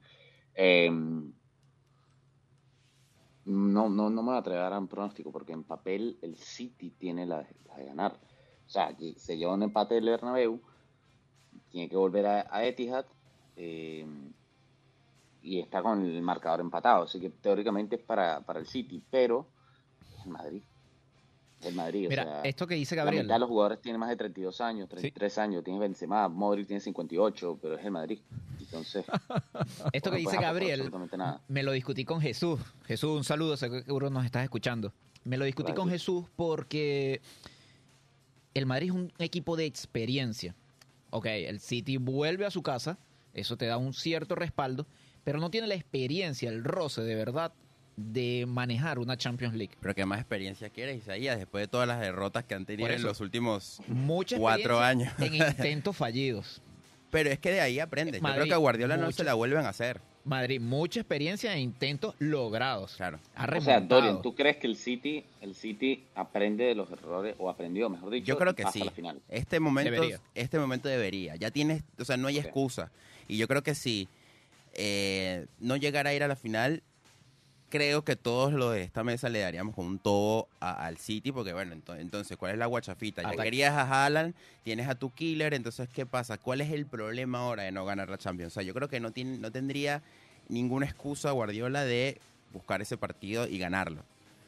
Eh, no, no, no me voy a atrever a dar un pronóstico porque en papel el City tiene la, de- la de ganar, O sea, se lleva un empate del Bernabéu, tiene que volver a, a Etihad eh, y está con el marcador empatado. Así que teóricamente es para, para el City, pero es el Madrid. El Madrid. Mira, o sea, esto que dice la Gabriel. mitad de los jugadores tienen más de 32 años, 33 años, tiene Benzema, Modric tiene 58, pero es el Madrid. Entonces, Esto que dice Gabriel, me lo discutí con Jesús. Jesús, un saludo, seguro nos estás escuchando. Me lo discutí con Gracias. Jesús porque el Madrid es un equipo de experiencia. Ok, el City vuelve a su casa, eso te da un cierto respaldo, pero no tiene la experiencia, el roce de verdad de manejar una Champions League. Pero qué más experiencia quieres, Isaías, después de todas las derrotas que han tenido en los últimos Mucha cuatro años. en intentos fallidos. Pero es que de ahí aprendes. Yo creo que a Guardiola no mucho. se la vuelven a hacer. Madrid, mucha experiencia en intentos logrados. Claro. Ha O sea, remontado. Dorian, ¿tú crees que el City, el City aprende de los errores, o aprendió, mejor dicho, Yo creo que sí. a la final? Este momento, Debería. este momento debería. Ya tienes, o sea, no hay excusa. Y yo creo que si eh, no llegara a ir a la final, creo que todos los de esta mesa le daríamos con un todo a- al City, porque bueno, ento- entonces, ¿cuál es la guachafita? Ya Ataque. querías a Haaland, tienes a tu killer, entonces, ¿qué pasa? ¿Cuál es el problema ahora de no ganar la Champions? O sea, yo creo que no, tiene, no tendría ninguna excusa Guardiola de buscar ese partido y ganarlo.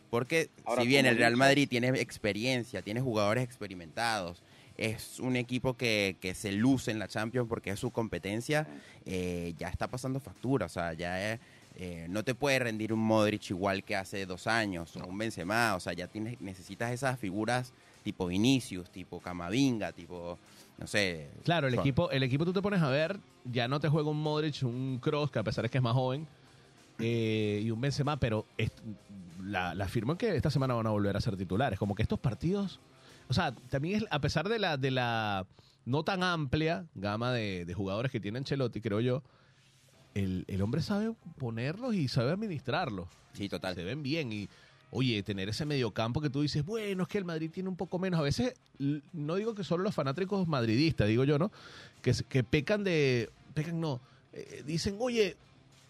Porque Ahora, si bien el Real Madrid tiene experiencia, tiene jugadores experimentados, es un equipo que, que se luce en la Champions porque es su competencia, eh, ya está pasando factura, o sea, ya es- eh, no te puede rendir un Modric igual que hace dos años, o un Benzema, o sea, ya tienes, necesitas esas figuras tipo Vinicius, tipo Camavinga, tipo, no sé. Claro, el son- equipo, el equipo tú te pones a ver, ya no te juega un Modric, un Cross, que a pesar de que es más joven, eh, y un Benzema, pero es- la, la afirman que esta semana van a volver a ser titulares. Como que estos partidos, o sea, también es, a pesar de la, de la no tan amplia gama de, de jugadores que tiene Ancelotti, creo yo, el, el hombre sabe ponerlos y sabe administrarlos. Sí, total. Se ven bien y, oye, tener ese mediocampo que tú dices, bueno, es que el Madrid tiene un poco menos. A veces, no digo que solo los fanáticos madridistas, digo yo, ¿no? Que, que pecan de, pecan no, eh, dicen, oye,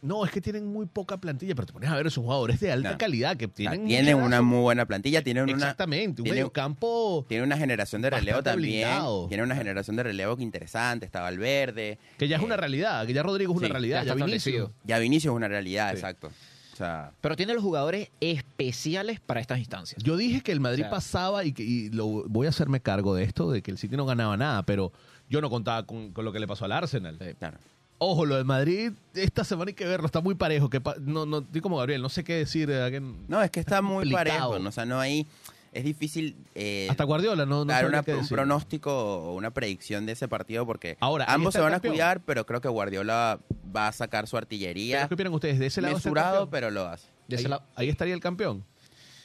no, es que tienen muy poca plantilla, pero te pones a ver esos jugadores de alta No. calidad que O sea, tienen... tienen una muy buena plantilla, tienen una, Exactamente, un tiene- mediocampo tiene una generación de relevo también. blindado. Tiene una generación de relevo que interesante, está Valverde. que ya es eh, una realidad, que ya Rodrigo es una sí, realidad, ya ya, establecido. Ya Vinicius es una realidad, Sí. exacto. O sea, Pero tiene los jugadores especiales para estas instancias. Yo dije que el Madrid O sea- pasaba y, que, y lo, voy a hacerme cargo de esto, de que el City no ganaba nada, pero yo no contaba con, con lo que le pasó al Arsenal. claro. Ojo, lo de Madrid, esta semana hay que verlo, está muy parejo. Que pa- no, no, estoy como Gabriel, no sé qué decir. eh, que- No, es que está muy Complicado. parejo, ¿no? o sea, no hay... Es difícil eh, hasta Guardiola no, no dar una- qué un decir. pronóstico o una predicción de ese partido porque Ahora, ahí ambos se van a cuidar, pero creo que Guardiola va a sacar su ¿Pero artillería ¿Qué opinan ustedes? ¿De ese lado está el mesurado, pero lo hace. De ese ahí, lado- ahí estaría el campeón.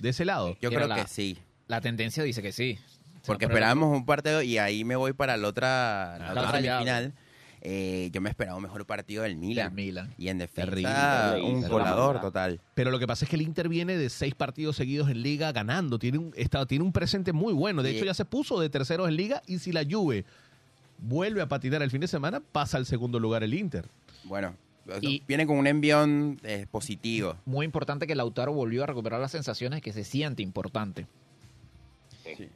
De ese lado. Yo creo la- que sí, La tendencia dice que sí. porque esperábamos un partido y ahí me voy para la otra, la La otra otra semifinal. Eh, yo me esperaba un mejor partido del Milan. Del Milan. Y en defensa, Terrible. un colador total. Pero lo que pasa es que el Inter viene de seis partidos seguidos en Liga ganando. Tiene un, está, tiene un presente muy bueno. De hecho, ya se puso de terceros en Liga. Y si la Juve vuelve a patinar el fin de semana, pasa al segundo lugar el Inter. Bueno, Y- viene con un envión eh, positivo. Muy importante que Lautaro volvió a recuperar las sensaciones que se siente importante. Sí.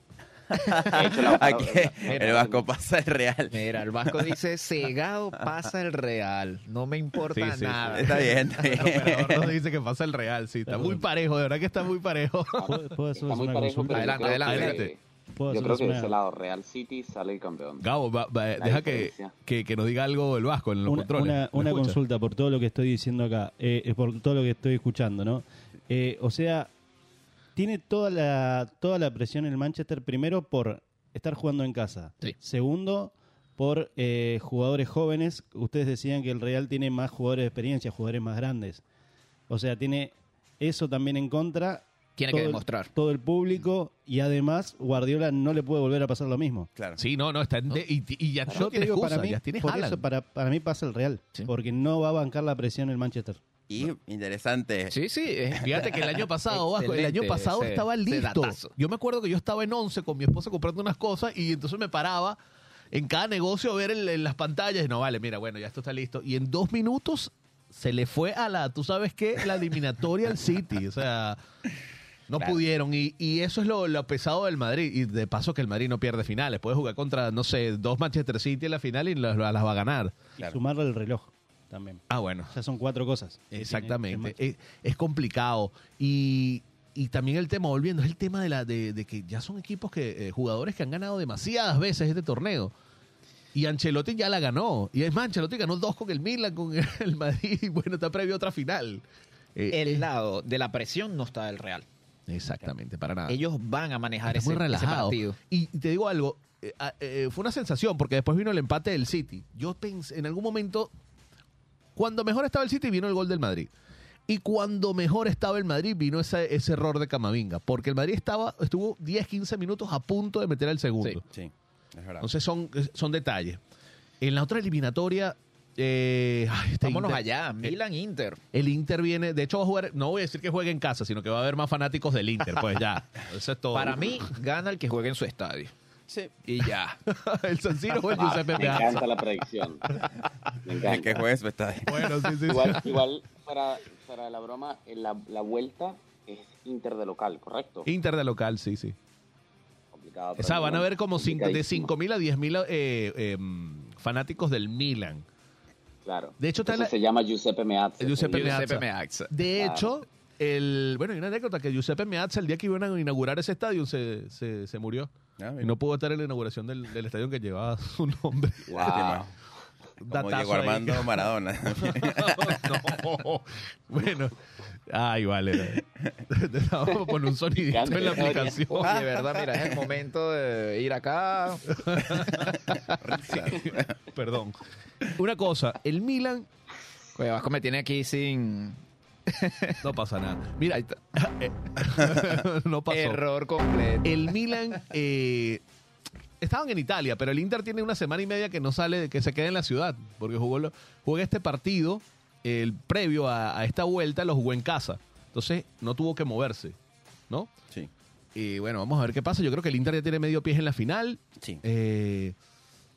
Aquí el Vasco pasa el Real. Mira, el Vasco dice, cegado pasa el Real. No me importa Sí, sí, nada. Está bien, está bien. Pero nos dice que pasa el Real, sí. Está muy parejo, de verdad que está muy parejo. ¿Puedo, puedo hacer Está muy parejo, pero Adelante, adelante, que- adelante. ¿Puedo Yo creo que de ese lado Real City sale el campeón. Gabo, va- va- deja que, que, que nos diga algo el Vasco en los una, controles. una- consulta por todo lo que estoy diciendo acá, eh, eh, por todo lo que estoy escuchando, ¿no? Eh, o sea, tiene toda la, toda la presión el Manchester, primero por estar jugando en casa. Sí. Segundo, por eh, jugadores jóvenes. Ustedes decían que el Real tiene más jugadores de experiencia, jugadores más grandes. O sea, tiene eso también en contra. Tiene todo que el- demostrar. todo el público y además Guardiola no le puede volver a pasar lo mismo. Claro. Sí, no, no, está en de- y, y ya Yo te digo, excusa, para mí, ya tienes por eso para, para mí pasa el Real, Sí. porque no va a bancar la presión el Manchester. Y interesante. Sí, sí. es- Fíjate que el año pasado, Vasco, el año pasado ese- estaba listo. Yo me acuerdo que yo estaba en 11 con mi esposa comprando unas cosas y entonces me paraba en cada negocio a ver en, en las pantallas y no, vale, mira, bueno, ya esto está listo. Y en dos minutos se le fue a la, tú sabes qué, la eliminatoria al City. O sea, No Claro. pudieron. Y, y eso es lo, lo pesado del Madrid. Y de paso que el Madrid no pierde finales. Puede jugar contra, no sé, dos Manchester City en la final y las, las va a ganar. Claro. Sumarle el reloj también. Ah, bueno. O sea, son cuatro cosas. Exactamente. Es, es complicado. Y, y también el tema, volviendo, es el tema de, la, de, de que ya son equipos que, eh, jugadores que han ganado demasiadas veces este torneo. Y Ancelotti ya la ganó. Y es más, Ancelotti ganó dos con el Milan, con el Madrid. Y bueno, está previo a otra final. Eh, El lado de la presión no está del Real. exactamente, para nada. Ellos van a manejar ese, muy ese relajado. partido. Y te digo algo, eh, ah, eh, fue una sensación porque después vino el empate del City. Yo pensé, en algún momento, cuando mejor estaba el City, vino el gol del Madrid. Y cuando mejor estaba el Madrid, vino ese, ese error de Camavinga. Porque el Madrid estaba, estuvo 10, 15 minutos a punto de meter el segundo. Sí. Sí, es verdad. Entonces son, son detalles. En la otra eliminatoria, eh, ay, este Vámonos Inter- allá, Milan Inter. El Inter viene, de hecho va a jugar, no voy a decir que juegue en casa, sino que va a haber más fanáticos del Inter, pues ya. Eso es todo. Para mí, gana el que juegue en su estadio. Sí. Y ya. el San Siro o el Giuseppe Me Meazza. encanta la predicción. Me El encanta. que su estadio. Bueno, sí, sí, sí. Igual, igual para, para la broma, la, la vuelta es Inter de local, ¿correcto? Inter de local, sí, sí. Complicado. O sea, van a ver como cinco, de complicadísimo. 5.000 a 10.000 eh, eh, fanáticos del Milan. Claro. De hecho, está se llama Giuseppe Meazza. Giuseppe. Giuseppe Meazza. De Claro. hecho, el, bueno, hay una anécdota que Giuseppe Meazza, el día que iban a inaugurar ese estadio, se, se, se murió. Ah, Y no pudo estar en la inauguración del, del estadio que llevaba su nombre. Wow. Como Diego ahí. Armando Maradona. no. Bueno. Ay, vale. Vamos a poner un sonidito en la aplicación. Oye, de verdad, mira, es el momento de ir acá. Perdón. Una cosa, el Milan Oye, Vasco me tiene aquí sin no pasa nada. Mira, no pasó. error completo. El Milan eh, estaban en Italia, pero el Inter tiene una semana y media que no sale, que se queda en la ciudad, porque jugó juega este partido el previo a, a esta vuelta lo jugó en casa. Entonces no tuvo que moverse, ¿no? Sí. Y bueno, vamos a ver qué pasa. Yo creo que el Inter ya tiene medio pie en la final. Sí. eh,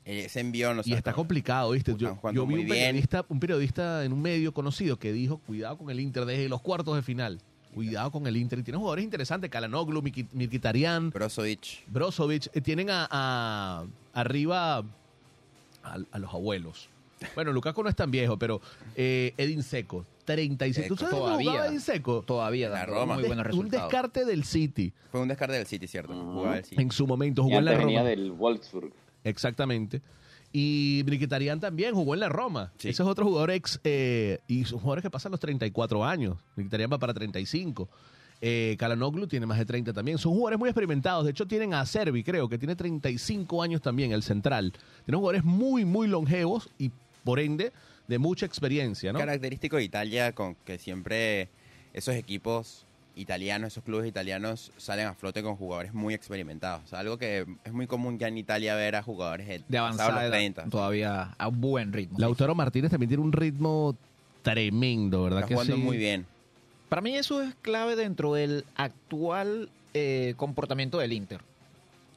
Ese envío no y está complicado, ¿viste? Yo, vi un periodista, un periodista en un medio conocido que dijo, cuidado con el Inter desde los cuartos de final. Cuidado con el Inter. Y tiene jugadores interesantes, Kalanoglu, Mkhitaryan, Brozovic. Brozovic. Eh, tienen a, a- arriba a, a los abuelos. Bueno, Lukaku no es tan viejo, pero eh, Edin Seco, 36. ¿Tú sabes Todavía. jugaba Edin Seco? Todavía La Roma. muy buenos un resultados. descarte del City Fue un descarte del City, ¿cierto? Jugaba el City. en su momento. Y Jugó en la venía del Wolfsburg. Exactamente. Y Mkhitaryan también jugó en la Roma. Sí. Ese es otro jugador ex. eh, y son jugadores que pasan los 34 años. Mkhitaryan va para 35. Eh, Kalanoglu tiene más de 30 también. Son jugadores muy experimentados. De hecho, tienen a Servi, creo, que tiene 35 años también, el central. Tienen jugadores muy, muy longevos y, por ende, de mucha experiencia, ¿no? Característico de Italia con que siempre esos equipos italianos, esos clubes italianos salen a flote con jugadores muy experimentados. O sea, algo que es muy común ya en Italia ver a jugadores de, De avanzada los edad, 30. todavía a un buen ritmo. Lautaro Martínez también tiene un ritmo tremendo, ¿verdad? Está que jugando sí? muy bien. Para mí eso es clave dentro del actual eh, comportamiento del Inter.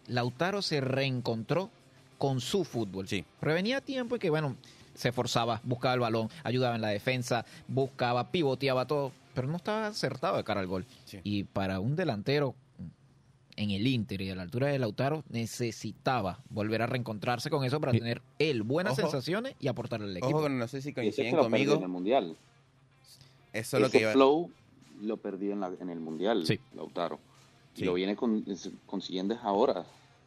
Lautaro se reencontró con su fútbol. Sí. Prevenía tiempo y que, bueno, se esforzaba, buscaba el balón, ayudaba en la defensa, buscaba, pivoteaba todo, pero no estaba acertado de cara al gol. Sí. Y para un delantero en el Inter y a la altura de Lautaro, necesitaba volver a reencontrarse con eso para tener él buenas Ojo. sensaciones y aportarle al Ojo, equipo. con- no sé si coinciden conmigo. en el Mundial. Eso es lo que iba flow lo perdió en, la- en el Mundial, Sí. Lautaro. Y Sí. lo viene con, es- consiguiendo ahora.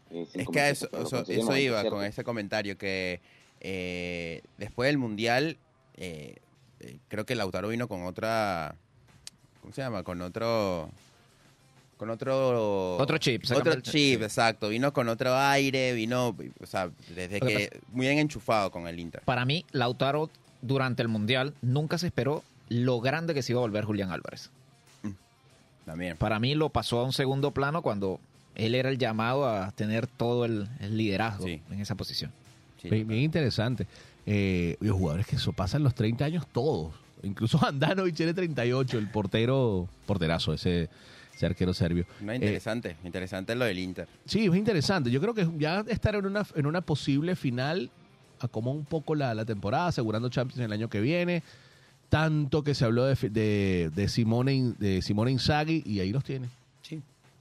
eh, Es que a eso, eso, eso iba 97. con ese comentario que eh, después del mundial eh, eh, creo que Lautaro vino con otra ¿cómo se llama? con otro con otro Otro chip, otro el chip, sí. exacto vino con otro aire vino o sea desde Lo que que muy bien enchufado con el Inter Para mí, Lautaro durante el Mundial nunca se esperó lo grande que se iba a volver Julián Álvarez. también Para mí lo pasó a un segundo plano cuando él era el llamado a tener todo el, el liderazgo Sí. en esa posición. Sí, Bien, bien interesante. Eh, y los jugadores que eso pasan los 30 años todos. Incluso Andanovic tiene 38, el portero, porterazo, ese, ese arquero serbio. no, Eh, interesante interesante lo del Inter sí, es interesante. Yo creo que ya estar en una, en una posible final acomó un poco la, la temporada, asegurando Champions el año que viene. Tanto que se habló de, de, de Simone, de Simone Inzaghi y ahí los tiene.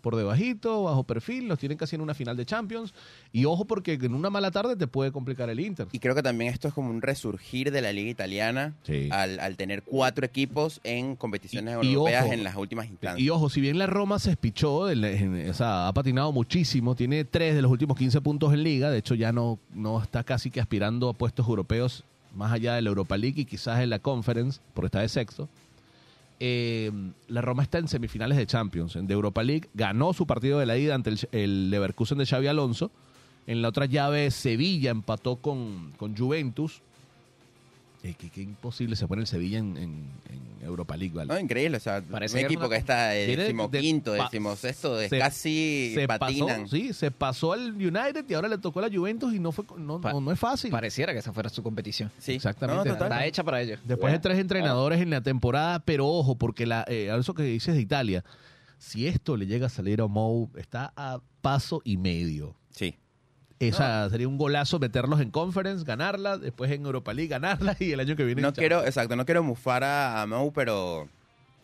Por debajito, bajo perfil, los tienen casi en una final de Champions. Y ojo porque en una mala tarde te puede complicar el Inter. Y creo que también esto es como un resurgir de la liga italiana Sí. al, al tener cuatro equipos en competiciones Y- y europeas ojo, en las últimas instancias. Y ojo, si bien la Roma se espichó, en la- en- o sea, ha patinado muchísimo, tiene tres de los últimos 15 puntos en liga, de hecho ya no, no está casi que aspirando a puestos europeos más allá de la Europa League y quizás en la Conference, porque está de sexto. Eh, la Roma está en semifinales de Champions, de Europa League, ganó su partido de la ida ante el, el Leverkusen de Xavi Alonso. En la otra llave, Sevilla empató con, con Juventus. Eh, qué, qué imposible se pone el Sevilla en, en- en Europa League, ¿vale? No, increíble, o sea, Parece un que equipo una- que está Tiene decimoquinto, de- decimosexto, es se- casi se patinan. pasó, sí, se pasó al United y ahora le tocó a la Juventus y no fue no, Pa- no, no es fácil. Pareciera que esa fuera su competición. Sí. Exactamente. No. Está hecha para ellos. Después de tres entrenadores en la temporada, pero ojo, porque la, eh, eso que dices de Italia, si esto le llega a salir a Mou, está a paso y medio. Sí. Esa sería un golazo meterlos en Conference, ganarla, después en Europa League ganarla y el año que viene. No quiero, exacto, no quiero mufar a, pero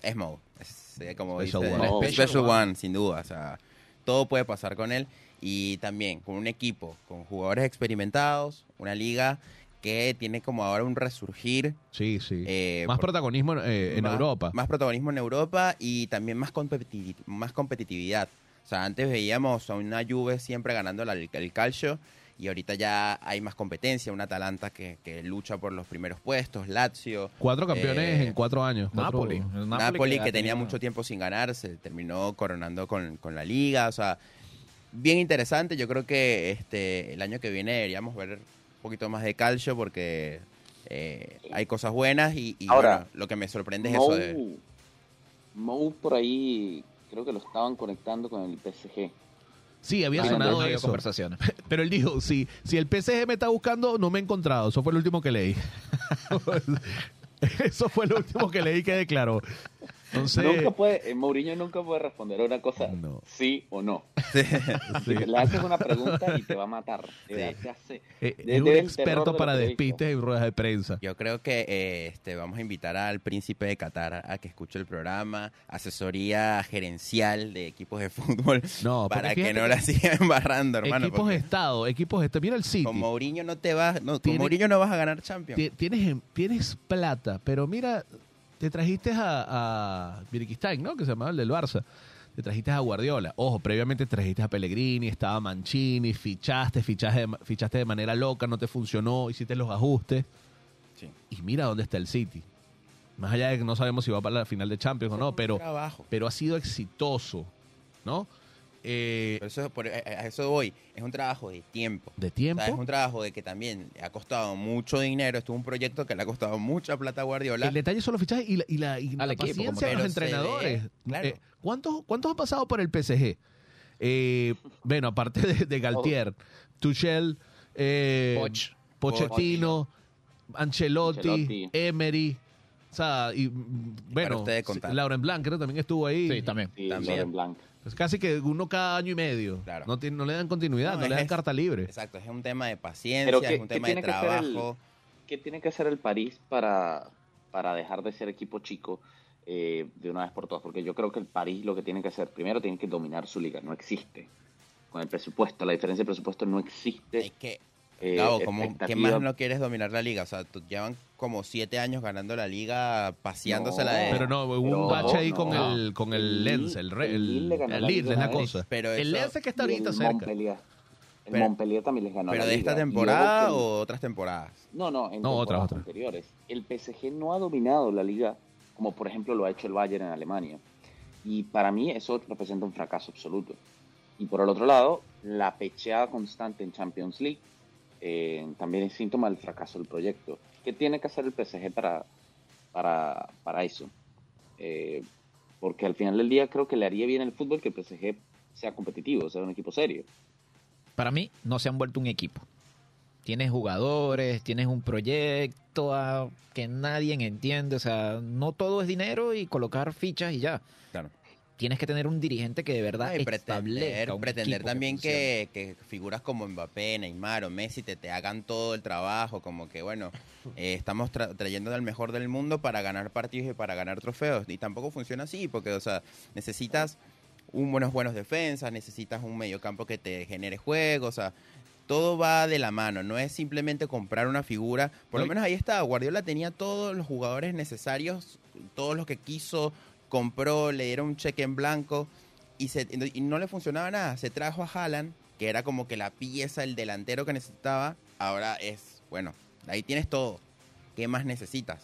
es Mou. Es, eh, como Special dice, one. special one. one, sin duda. O sea, todo puede pasar con él. Y también con un equipo, con jugadores experimentados, una liga que tiene como ahora un resurgir. Sí, sí. eh, Más por- protagonismo eh, en más- Europa. Más protagonismo en Europa y también más, competi- más competitividad. O sea, antes veíamos a una Juve siempre ganando la- el calcio y ahorita ya hay más competencia. Una Atalanta que, que lucha por los primeros puestos, Lazio. Cuatro campeones eh, en cuatro años. cuatro- Napoli. Napoli, que, tenía mucho tiempo sin ganar, se terminó coronando con, con la liga. O sea, bien interesante. Yo creo que este el año que viene deberíamos ver un poquito más de calcio porque eh, hay cosas buenas y, y Ahora, bueno, lo que me sorprende es Mou, eso de... Mou por ahí creo que lo estaban conectando con el PSG. Sí, había Ah, sonado no, eso. conversaciones. Pero él dijo, si, si el PSG me está buscando, no me he encontrado. Eso fue lo último que leí. Eso fue lo último que leí que declaró. Entonces, Nunca puede, eh, Mourinho nunca puede responder a una cosa No. sí o no. sí, Le haces una pregunta y te va a matar. Te- Sí. te hace- eh, de- es un experto para despistes y ruedas de prensa. Yo creo que eh, este, vamos a invitar al príncipe de Qatar a, que escuche el programa, asesoría gerencial de equipos de fútbol, No, para que no la sigan embarrando, hermano. equipos de Estado, equipos de Estado. Mira el City. con Mourinho no te vas, no, con Tiene- Mourinho no vas a ganar Champions. Ti- Tienes, tienes plata, pero mira, te trajiste a, a ¿no? Que se llamaba el del Barça. Te trajiste a Guardiola. Ojo, previamente trajiste a Pellegrini, estaba Mancini, fichaste, fichaste, de- fichaste de manera loca, no te funcionó, hiciste los ajustes. Sí. Y mira dónde está el City. Más allá de que no sabemos si va para la final de Champions o no, pero, pero ha sido exitoso, ¿no? Eh, Por eso, por- a eso voy. Es un trabajo de tiempo. de O tiempo. sea, es un trabajo de que también le ha costado mucho dinero. Esto es un proyecto que le ha costado mucha plata a Guardiola. El detalle son los fichajes y la, y la, y la equipo, paciencia de los entrenadores. ve, claro. Eh, ¿cuántos, ¿Cuántos han pasado por el PSG? Eh, bueno, aparte de, de Galtier, Tuchel, eh, Poch. Pochettino, Ancelotti, Ancelotti. Emery. O sea, y bueno. Lauren Blanc creo que también estuvo ahí. Sí, también. Sí, También. Laurent Blanc. Es casi que uno cada año y medio. Claro. No, tiene- no le dan continuidad, no, No, le dan es- carta libre. Exacto, es un tema de paciencia, Pero ¿qué- es un tema de el- trabajo. ¿Qué tiene que hacer el París para, para dejar de ser equipo chico eh, de una vez por todas? Porque yo creo que el París lo que tiene que hacer, primero tiene que dominar su liga, no existe. Con el presupuesto, la diferencia de presupuesto no existe. Es que, eh, Gabo, ¿cómo- ¿qué más no quieres dominar la liga? O sea, tú- llevan como siete años ganando la liga, paseándosela de... Pero no, hubo un bache ahí no. con el con el El Lens, el, el el, le ganó el la Lille, liga es la cosa. Pero el Lens es que está ahorita el cerca. Montpellier, el Pero- Montpellier también les ganó ¿Pero la de liga. esta temporada que o otras temporadas? No, no, en No, otras. anteriores. El PSG no ha dominado la liga como por ejemplo lo ha hecho el Bayern en Alemania. Y para mí eso representa un fracaso absoluto. Y por el otro lado, la pecheada constante en Champions League eh, también es síntoma del fracaso del proyecto. ¿Qué tiene que hacer el PSG para, para, para eso? Eh, porque al final del día creo que le haría bien el fútbol que el PSG sea competitivo, sea un equipo serio. Para mí, no se han vuelto un equipo. Tienes jugadores, tienes un proyecto que nadie entiende. O sea, no todo es dinero y colocar fichas y ya. Claro. Tienes que tener un dirigente que de verdad No, y establezca pretender, también que, que figuras como Mbappé, Neymar o Messi te, te hagan todo el trabajo, como que bueno, eh, estamos tra- trayendo al mejor del mundo para ganar partidos y para ganar trofeos. Y tampoco funciona así, porque o sea, necesitas un buenos buenos defensas, necesitas un mediocampo que te genere juego, o sea, todo va de la mano, no es simplemente comprar una figura, por lo menos ahí está, Guardiola tenía todos los jugadores necesarios, todos los que quiso, compró, le dieron un cheque en blanco y, se, y no le funcionaba nada, se trajo a Haaland, que era como que la pieza, el delantero que necesitaba, ahora es, bueno, ahí tienes todo, ¿qué más necesitas?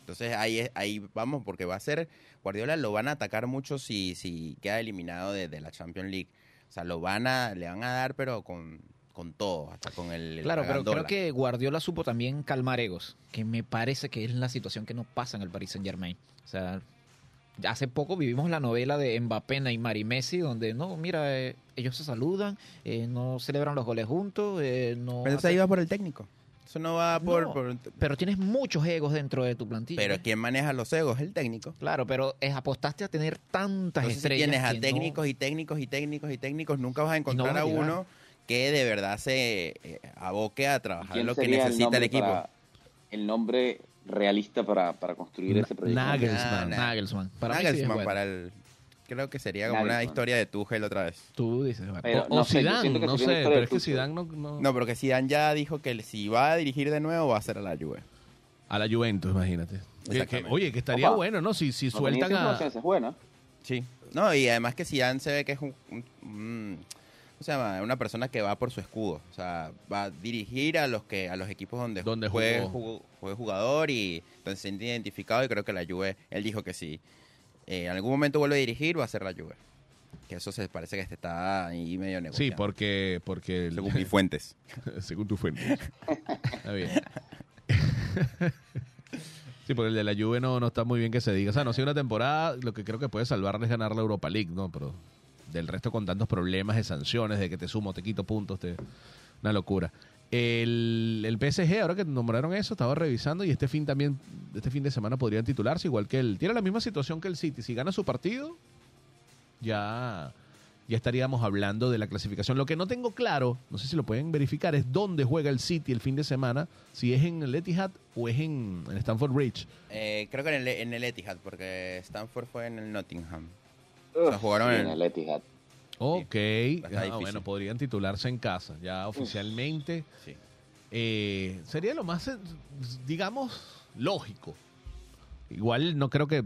Entonces ahí, ahí vamos, porque va a ser, Guardiola lo van a atacar mucho si, si queda eliminado de, de la Champions League. O sea, lo van a, le van a dar, pero con, con todo, hasta con el. Claro, pero creo que Guardiola supo también calmar egos, que me parece que es la situación que no pasa en el Paris Saint Germain. O sea, hace poco vivimos la novela de Mbappé, Neymar y Messi, donde no, mira, eh, ellos se saludan, eh, no celebran los goles juntos, eh, no. Pero eso ahí va por el técnico. Eso no va por. No, por- Pero tienes muchos egos dentro de tu plantilla. pero ¿quién maneja los egos? El técnico. Claro, pero es, apostaste a tener tantas Entonces, si estrellas. tienes a que no- técnicos y técnicos y técnicos y técnicos, nunca vas a encontrar a uno que de verdad se eh, aboque a trabajar ¿Quién lo que necesita el equipo. para- el nombre realista para, para construir ese proyecto. Nagelsmann. Ah, nah. Nagelsmann. Para sí bueno. el. Creo que sería como una historia de Tuchel otra vez. Tú dices, bueno. Pero o no Zidane, no sé, pero es que. Zidane no, no- No, pero que Zidane ya dijo que si va a dirigir de nuevo va a ser a la Juve. a la Juventus, imagínate. Que- que- Exactamente. oye, que estaría Opa. bueno, ¿no? Si, si sueltan esa a... es buena. Sí. No, y además que Zidane se ve que es un, un- un- ¿cómo se llama? Una persona que va por su escudo. O sea, va a dirigir a los que a los equipos donde, Donde juegue, jugó. juegue jugador y donde se siente identificado y creo que la Juve, él dijo que si eh, en algún momento vuelve a dirigir va a ser la Juve. Que eso se parece que este está ahí medio Sí, negociando. porque... porque el- según mis fuentes. según tu fuente. Está bien. Sí, porque el de la Juve no, no está muy bien que se diga. O sea, no sé, una temporada, lo que creo que puede salvarle es ganar la Europa League, ¿no? Pero del resto con tantos problemas de sanciones, de que te sumo, te quito puntos, te... una locura. El, el PSG, ahora que nombraron eso, estaba revisando y este fin también, este fin de semana podrían titularse, igual que él. Tiene la misma situación que el City. Si gana su partido, ya, ya estaríamos hablando de la clasificación. Lo que no tengo claro, no sé si lo pueden verificar, es dónde juega el City el fin de semana, si es en el Etihad o es en, en Stamford Bridge. Eh, creo que en el, en el Etihad, porque Stanford fue en el Nottingham. Uf, sea, jugaron en- en el Etihad. Ok, está Ah, bueno, podrían titularse en casa, ya oficialmente. Sí. Eh, sería lo más, digamos, lógico. Igual no creo que...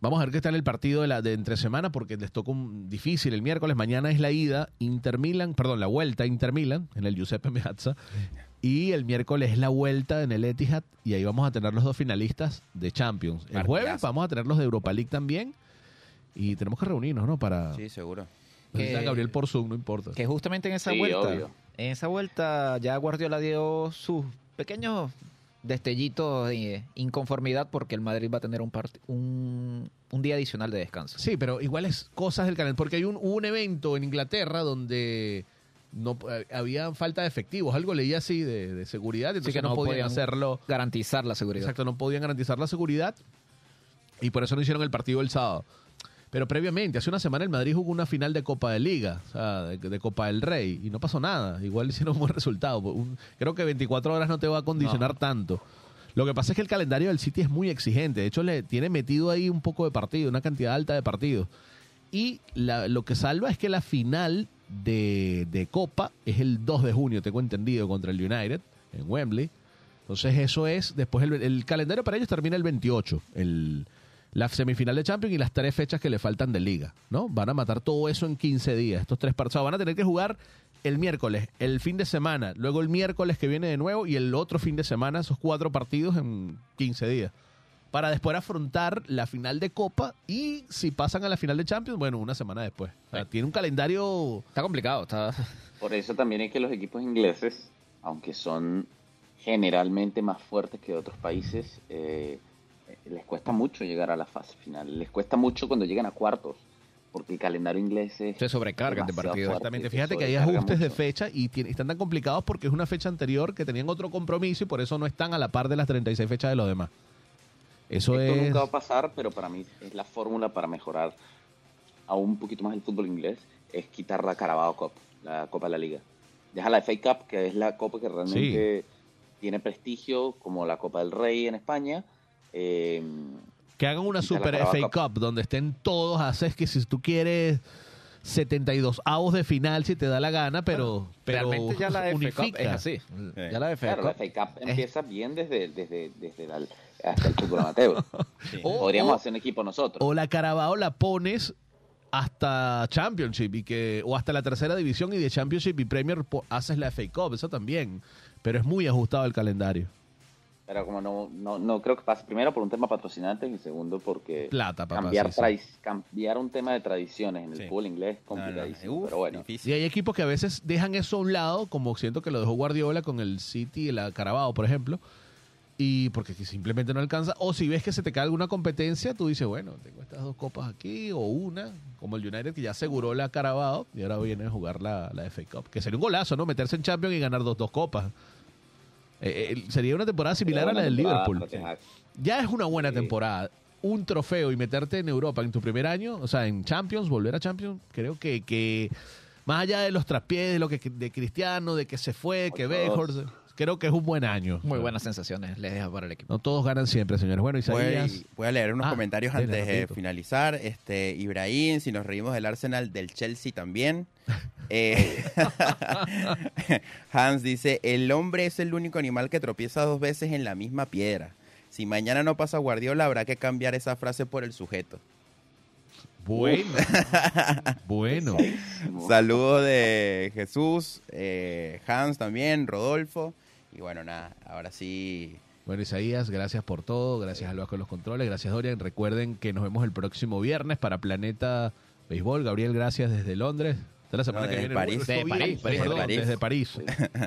Vamos a ver qué tal el partido de, la, de entre semana porque les toca un difícil el miércoles. Mañana es la ida, Inter Milan, perdón, la vuelta Inter Milan en el Giuseppe Meazza. Y el miércoles es la vuelta en el Etihad y ahí vamos a tener los dos finalistas de Champions. El jueves vamos a tener los de Europa League también y tenemos que reunirnos, ¿no? Para... Sí, seguro. Sea Que- Gabriel por Zoom, no importa. Que justamente en esa Sí, vuelta, obvio. en esa vuelta ya Guardiola dio sus pequeños destellitos de inconformidad porque el Madrid va a tener un, part- un, un día adicional de descanso. Sí, pero igual es cosas del canal, porque hay un, hubo un evento en Inglaterra donde no eh, había falta de efectivos, algo leía así de, de seguridad, entonces que no, no podían podían hacerlo. Garantizar la seguridad. Exacto, no podían garantizar la seguridad y por eso no hicieron el partido el sábado. Pero previamente, hace una semana el Madrid jugó una final de Copa de Liga, o sea, de, de Copa del Rey, y no pasó nada. Igual hicieron un buen resultado. Un- creo que 24 horas no te va a condicionar tanto. Lo que pasa es que el calendario del City es muy exigente. De hecho, le tiene metido ahí un poco de partido, una cantidad alta de partidos. Y la- lo que salva es que la final de, de Copa es el 2 de junio, tengo entendido, contra el United en Wembley. Entonces eso es, después el, el calendario para ellos termina el 28, el, la semifinal de Champions y las tres fechas que le faltan de liga, ¿no? Van a matar todo eso en 15 días, estos tres partidos. Van a tener que jugar el miércoles, el fin de semana, luego el miércoles que viene de nuevo y el otro fin de semana, esos cuatro partidos en 15 días. Para después afrontar la final de Copa y si pasan a la final de Champions, bueno, una semana después. O sea, tiene un calendario... Está complicado, está... Por eso también es que los equipos ingleses, aunque son generalmente más fuertes que otros países, eh, les cuesta mucho llegar a la fase final. Les cuesta mucho cuando llegan a cuartos, porque el calendario inglés es Se sobrecargan de partidos. Exactamente. Fíjate que hay ajustes de fecha y tiene- están tan complicados porque es una fecha anterior que tenían otro compromiso y por eso no están a la par de las 36 fechas de los demás. Eso Esto es... nunca va a pasar, pero para mí es la fórmula para mejorar aún un poquito más el fútbol inglés, es quitar la Carabao Cup, la Copa de la Liga. Deja la FA Cup, que es la copa que realmente tiene prestigio, como la Copa del Rey en España, eh, Que hagan una la Super FA Cup. Donde estén todos, haces que si tú quieres 72 avos de final si te da la gana, pero, pero Realmente ya la FA Cup es así. Ya la FA Claro, la Cup FA Cup empieza bien desde, desde, desde la- hasta el fútbol amateur. O- Podríamos o- hacer un equipo nosotros. O la Carabao la pones hasta Championship y que o hasta la tercera división y de Championship y Premier haces la FA Cup, eso también, pero es muy ajustado el calendario. Pero como no, no, no creo que pase, primero por un tema patrocinante y segundo porque Plata, papá. cambiar, sí, sí. tradi- cambiar un tema de tradiciones en el Sí. fútbol inglés es No, no, complicadísimo. uf, pero bueno, difícil. Y hay equipos que a veces dejan eso a un lado, como siento que lo dejó Guardiola con el City y la Carabao, por ejemplo, y porque simplemente no alcanza. O si ves que se te cae alguna competencia, tú dices, bueno, tengo estas dos copas aquí o una, como el United que ya aseguró la Carabao y ahora viene a jugar la, la FA Cup. Que sería un golazo, ¿no? Meterse en Champions y ganar dos, dos copas. Eh, eh, sería una temporada similar a la del Liverpool. Ya es una buena Sí. temporada. Un trofeo y meterte en Europa en tu primer año, o sea, en Champions, volver a Champions, creo que, que más allá de los traspiés, de lo que de Cristiano, de que se fue, que Weghorst, creo que es un buen año. muy buenas sensaciones les deja para el equipo. No todos ganan siempre, señores. Bueno, Isaías. Voy, voy a leer unos Ah, comentarios antes de finalizar. Este, Ibrahim, si nos reímos del Arsenal, del Chelsea también. Eh, Hans dice, el hombre es el único animal que tropieza dos veces en la misma piedra. Si mañana no pasa Guardiola, habrá que cambiar esa frase por el sujeto. Bueno. bueno. Saludos de Jesús, eh, Hans también, Rodolfo. Y bueno, nada, ahora sí. Bueno, Isaías, gracias por todo. Gracias al Vasco de los Controles. Gracias, Dorian. Recuerden que nos vemos el próximo viernes para Planeta Béisbol. Gabriel, gracias desde Londres. Hasta la semana No, que desde viene. París. Estoy París. París, Perdón, París. desde París.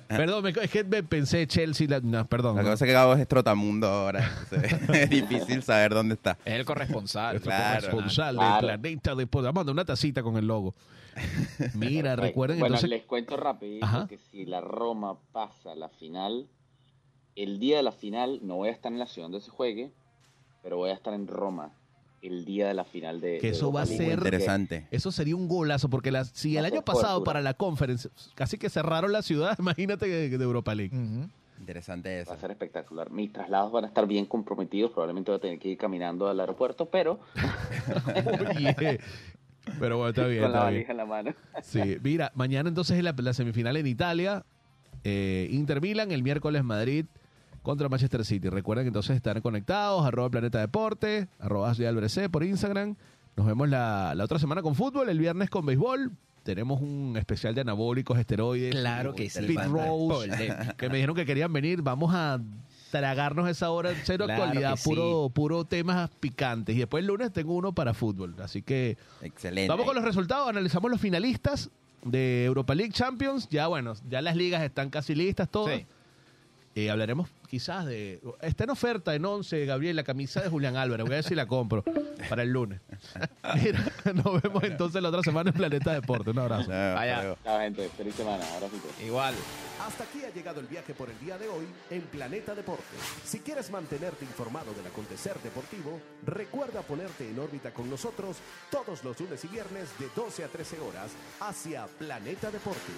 Perdón, me- es que me pensé Chelsea. la- no, perdón. Lo que pasa es que Gabo es trotamundo ahora. es difícil saber dónde está. Es el corresponsal. Claro, corresponsal claro. del planeta de Manda una tacita con el logo. Mira, recuerden Bueno, entonces. les cuento rápido Ajá. que si la Roma pasa a la final, el día de la final no voy a estar en la ciudad donde se juegue, pero voy a estar en Roma el día de la final de. Que de eso va a ser- Interesante. Eso sería un golazo, porque la- si Va el año pasado para la conference casi que cerraron la ciudad, imagínate de, de Europa League. Interesante eso. Va a ser espectacular. Mis traslados van a estar bien comprometidos. Probablemente voy a tener que ir caminando al aeropuerto, pero Oye. Pero bueno, está bien, con la bien. valija en la mano. Sí, mira, mañana entonces es la, la semifinal en Italia. eh, Inter Milan, el miércoles Madrid contra Manchester City. Recuerden que entonces estar conectados, arroba Planeta Deporte, arroba C por Instagram. Nos vemos la, la otra semana con fútbol, el viernes con béisbol. Tenemos un especial de anabólicos, esteroides. Claro que sí. Pit banda. Rose, que me dijeron que querían venir. Vamos a tragarnos esa hora, cero Claro actualidad, sí. puro, puro temas picantes. Y después el lunes tengo uno para fútbol. Así que Excelente. Vamos con los resultados, analizamos los finalistas de Europa League Champions. Ya bueno, ya las ligas están casi listas todas. Sí. Eh, hablaremos quizás de... Está en oferta en 11, Gabriel, la camisa de Julián Álvarez. Voy a ver si la compro para el lunes. Mira, nos vemos entonces la otra semana en Planeta Deporte. Un abrazo. No, Vaya. Chao, gente. Feliz semana. Ahora sí. pues. Igual. Hasta aquí ha llegado el viaje por el día de hoy en Planeta Deporte. Si quieres mantenerte informado del acontecer deportivo, recuerda ponerte en órbita con nosotros todos los lunes y viernes de 12 a 13 horas hacia Planeta Deporte.